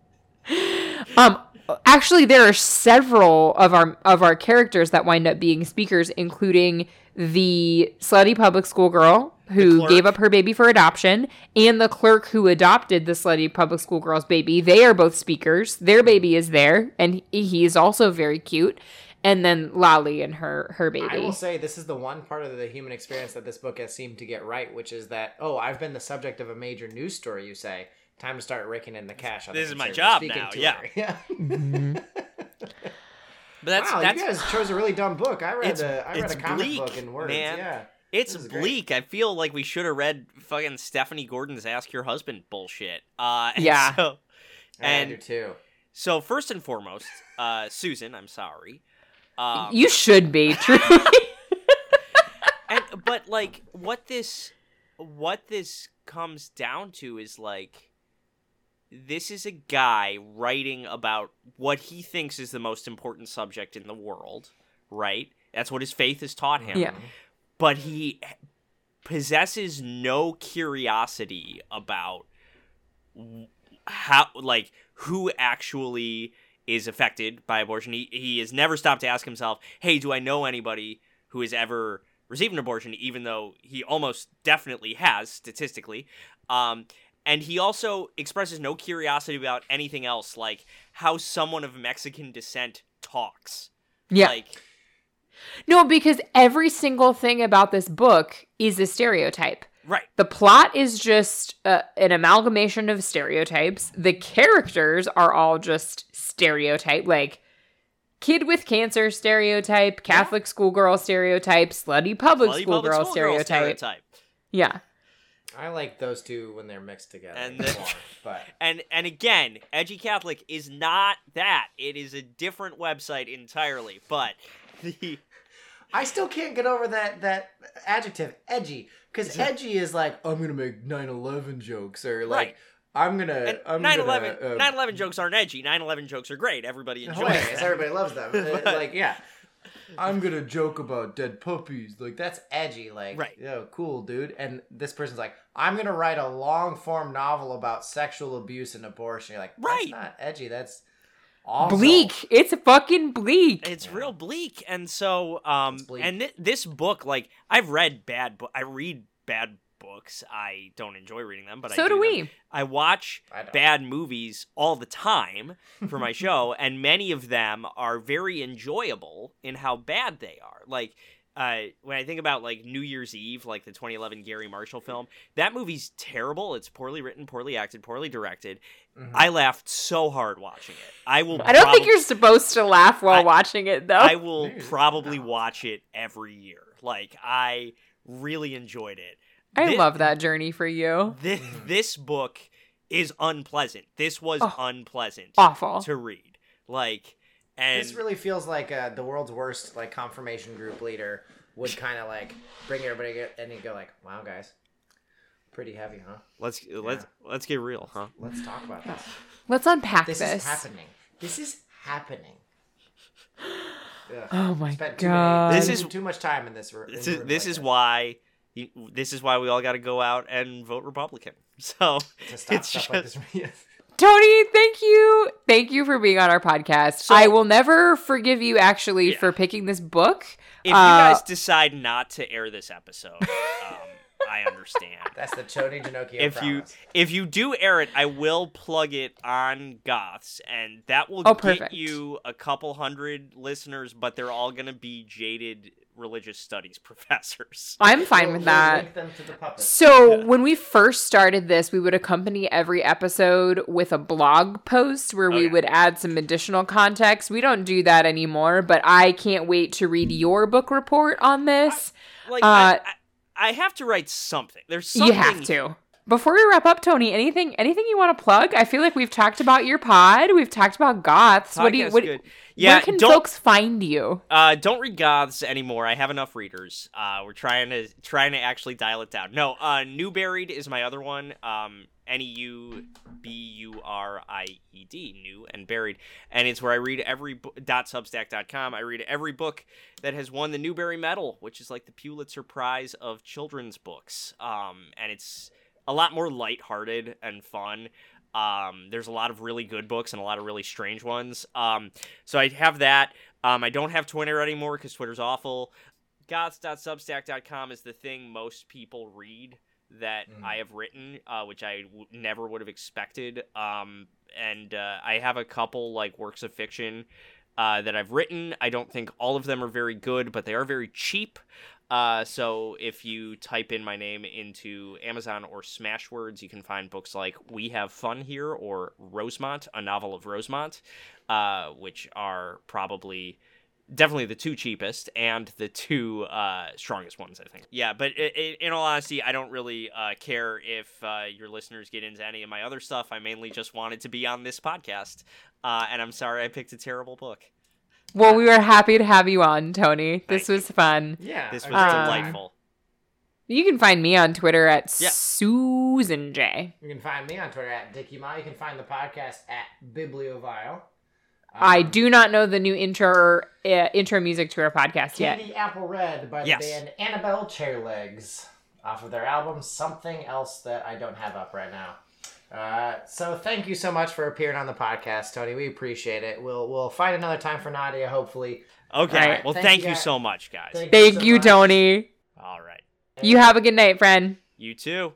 B: Um, actually, there are several of our of our characters that wind up being speakers, including the slutty public school girl who gave up her baby for adoption, and the clerk who adopted the slutty public school girl's baby. They are both speakers. Their baby is there, and he, he is also very cute. And then Lolly and her her baby.
A: I will say this is the one part of the human experience that this book has seemed to get right, which is that oh, I've been the subject of a major news story. You say time to start raking in the cash. On the
C: This is my job
A: speaking
C: now,
A: tour." yeah. [LAUGHS]
B: Mhm.
C: But that's
A: wow,
C: that's
A: you guys chose a really dumb book. I read
C: It's-
A: a I read
C: it's
A: a comic
C: bleak,
A: book in words.
C: man.
A: Yeah.
C: It's
A: this is great.
C: bleak. I feel like we should have read fucking Stephanie Gordon's "Ask Your Husband" bullshit. Uh, and [LAUGHS]
B: Yeah.
C: So,
A: And I do too.
C: so first and foremost, uh, Susan, I'm sorry. Um,
B: you should be [LAUGHS] truly.
C: and but like what this what this comes down to is like this is a guy writing about what he thinks is the most important subject in the world right that's what his faith has taught him
B: Yeah.
C: But he possesses no curiosity about how like who actually is affected by abortion. He, he has never stopped to ask himself hey do i know anybody who has ever received an abortion? Even though he almost definitely has statistically. Um, and he also expresses no curiosity about anything else like how someone of mexican descent talks.
B: Yeah.
C: like
B: no, because every single thing about this book is a stereotype.
C: right
B: The plot is just uh, an amalgamation of stereotypes. The characters are all just stereotype, like kid with cancer stereotype, Catholic schoolgirl stereotype, slutty public
C: Bloody
B: schoolgirl
C: public schoolgirl
B: stereotype. Yeah.
A: I like those two when they're mixed together.
C: And
A: more, [LAUGHS] but
C: And and again, Edgy Catholic is not that. It is a different website entirely. But [LAUGHS] the
A: I still can't get over that that adjective edgy because edgy is like I'm gonna make 9/11 jokes or like
C: Right.
A: I'm gonna
C: and
A: I'm
C: 9/11
A: gonna, uh,
C: 9/11 jokes aren't edgy. 9/11 jokes are great. Everybody enjoys
A: hilarious.
C: them.
A: Everybody loves them. [LAUGHS] Uh,
C: But-
A: like yeah, I'm gonna joke about dead puppies. Like that's edgy. Like
C: Right.
A: yo, cool dude. And this person's like I'm gonna write a long form novel about sexual abuse and abortion. You're like that's
C: Right.
A: not edgy. That's awful.
B: Bleak. It's fucking bleak.
C: It's real bleak, and so um,
A: bleak.
C: and thi- this book, like I've read bad, bo- I read bad books. I don't enjoy reading them, but I
B: so do
C: them.
B: we.
C: I watch
A: I
C: bad movies all the time for my [LAUGHS] show, and many of them are very enjoyable in how bad they are. Like uh, when I think about like New Year's Eve, like the 2011 Garry Marshall film, that movie's terrible. It's poorly written, poorly acted, poorly directed.
A: Mhm.
C: I laughed so hard watching it. I will.
B: I don't think you're supposed to laugh while
C: I-
B: watching it, though.
C: I will
A: Maybe.
C: probably watch it every year. Like I really enjoyed it.
B: I
C: Thi-
B: love that journey for you.
C: This, this book is unpleasant. This was
B: Oh.
C: unpleasant
B: Awful.
C: to read. Like, and
A: This really feels like uh, the world's worst like confirmation group leader would kind of like bring everybody get, and you go like, "Wow, guys, pretty heavy, huh?
C: let's let's let's get real, huh?
A: Let's talk about this.
B: Let's unpack
A: This,
B: this.
A: is happening. This is happening." Ugh.
B: Oh my
A: Spent
B: god.
A: Many,
C: This
A: this
C: is-
A: is too much time in this. room.
C: This is this
A: like
C: is why you, this is why we all got to go out and vote Republican. [LAUGHS] So
A: to stop
C: it's
A: stuff
C: just
A: like this. [LAUGHS]
B: Tony, thank you. Thank you for being on our podcast.
C: So-
B: I will never forgive you actually
C: Yeah.
B: for picking this book.
C: if
B: Uh,
C: you guys decide not to air this episode, [LAUGHS] um, I understand.
A: That's the Tony Ginocchio
C: if you if you do air it, I will plug it on Goths, and that will
B: Oh,
C: get
B: perfect.
C: you a couple hundred listeners. But they're all gonna be jaded religious studies [LAUGHS] professors.
B: I'm fine
A: We'll-
B: with that.
A: link them to the puppets.
B: So, when we first started this, we would accompany every episode with a blog post where we
C: Okay.
B: would add some additional context. We don't do that anymore, but I can't wait to read your book report on this.
C: Like
B: Uh,
C: I, I, I have to write something. There's something
B: You have to. Before we wrap up, Tony, anything anything you want to plug? I feel like we've talked about your pod, we've talked about goths. what do you what,
C: good. Yeah,
B: where can folks find you?
C: Uh, don't read Goths anymore. I have enough readers. Uh, we're trying to trying to actually dial it down. No, uh, Neuburied is my other one. Um, N e u b u r i e d, new and buried, and it's where I read every bo- dot substack.com. I read every book that has won the Newbery Medal, which is like the Pulitzer Prize of children's books. Um, and it's a lot more lighthearted and fun. Um, there's a lot of really good books and a lot of really strange ones. Um, so I have that. Um, I don't have Twitter anymore because Twitter's awful. Goths.substack.com is the thing most people read that
A: Mhm.
C: I have written, uh, which I w- never would have expected. Um, and uh, I have a couple like works of fiction uh, that I've written. I don't think all of them are very good, but they are very cheap. Uh, so if you type in my name into Amazon or Smashwords, you can find books like We Have Fun Here or Rosemont, a novel of Rosemont, uh, which are probably definitely the two cheapest and the two uh, strongest ones, I think. Yeah, but in all honesty, I don't really uh, care if uh, your listeners get into any of my other stuff. I mainly just wanted to be on this podcast, uh, and I'm sorry I picked a terrible book.
B: Well, we were happy to have you on, Tony. This
C: Thank you.
B: was fun.
A: Yeah,
C: This was
B: Um,
C: delightful.
B: You can find me on Twitter at
C: Yeah.
B: Susan J.
A: You can find me on Twitter at Dickie Ma. You can find the podcast at Bibliovile.
B: I
A: Um,
B: do not know the new intro uh, intro music to our podcast yet.
A: Candy Apple Red by the
C: Yes.
A: band Annabelle Chairlegs off of their album Something Else That I Don't Have Up Right Now. Uh, so thank you so much for appearing on the podcast, Tony. We appreciate it. We'll we'll find another time for Nadia, hopefully.
C: Okay,
B: Alright,
C: well,
A: thank
C: thank
A: you,
C: you so much, guys.
B: Thank
A: so
B: you. Tony.
C: All right.
B: You have a good night, friend.
C: You too.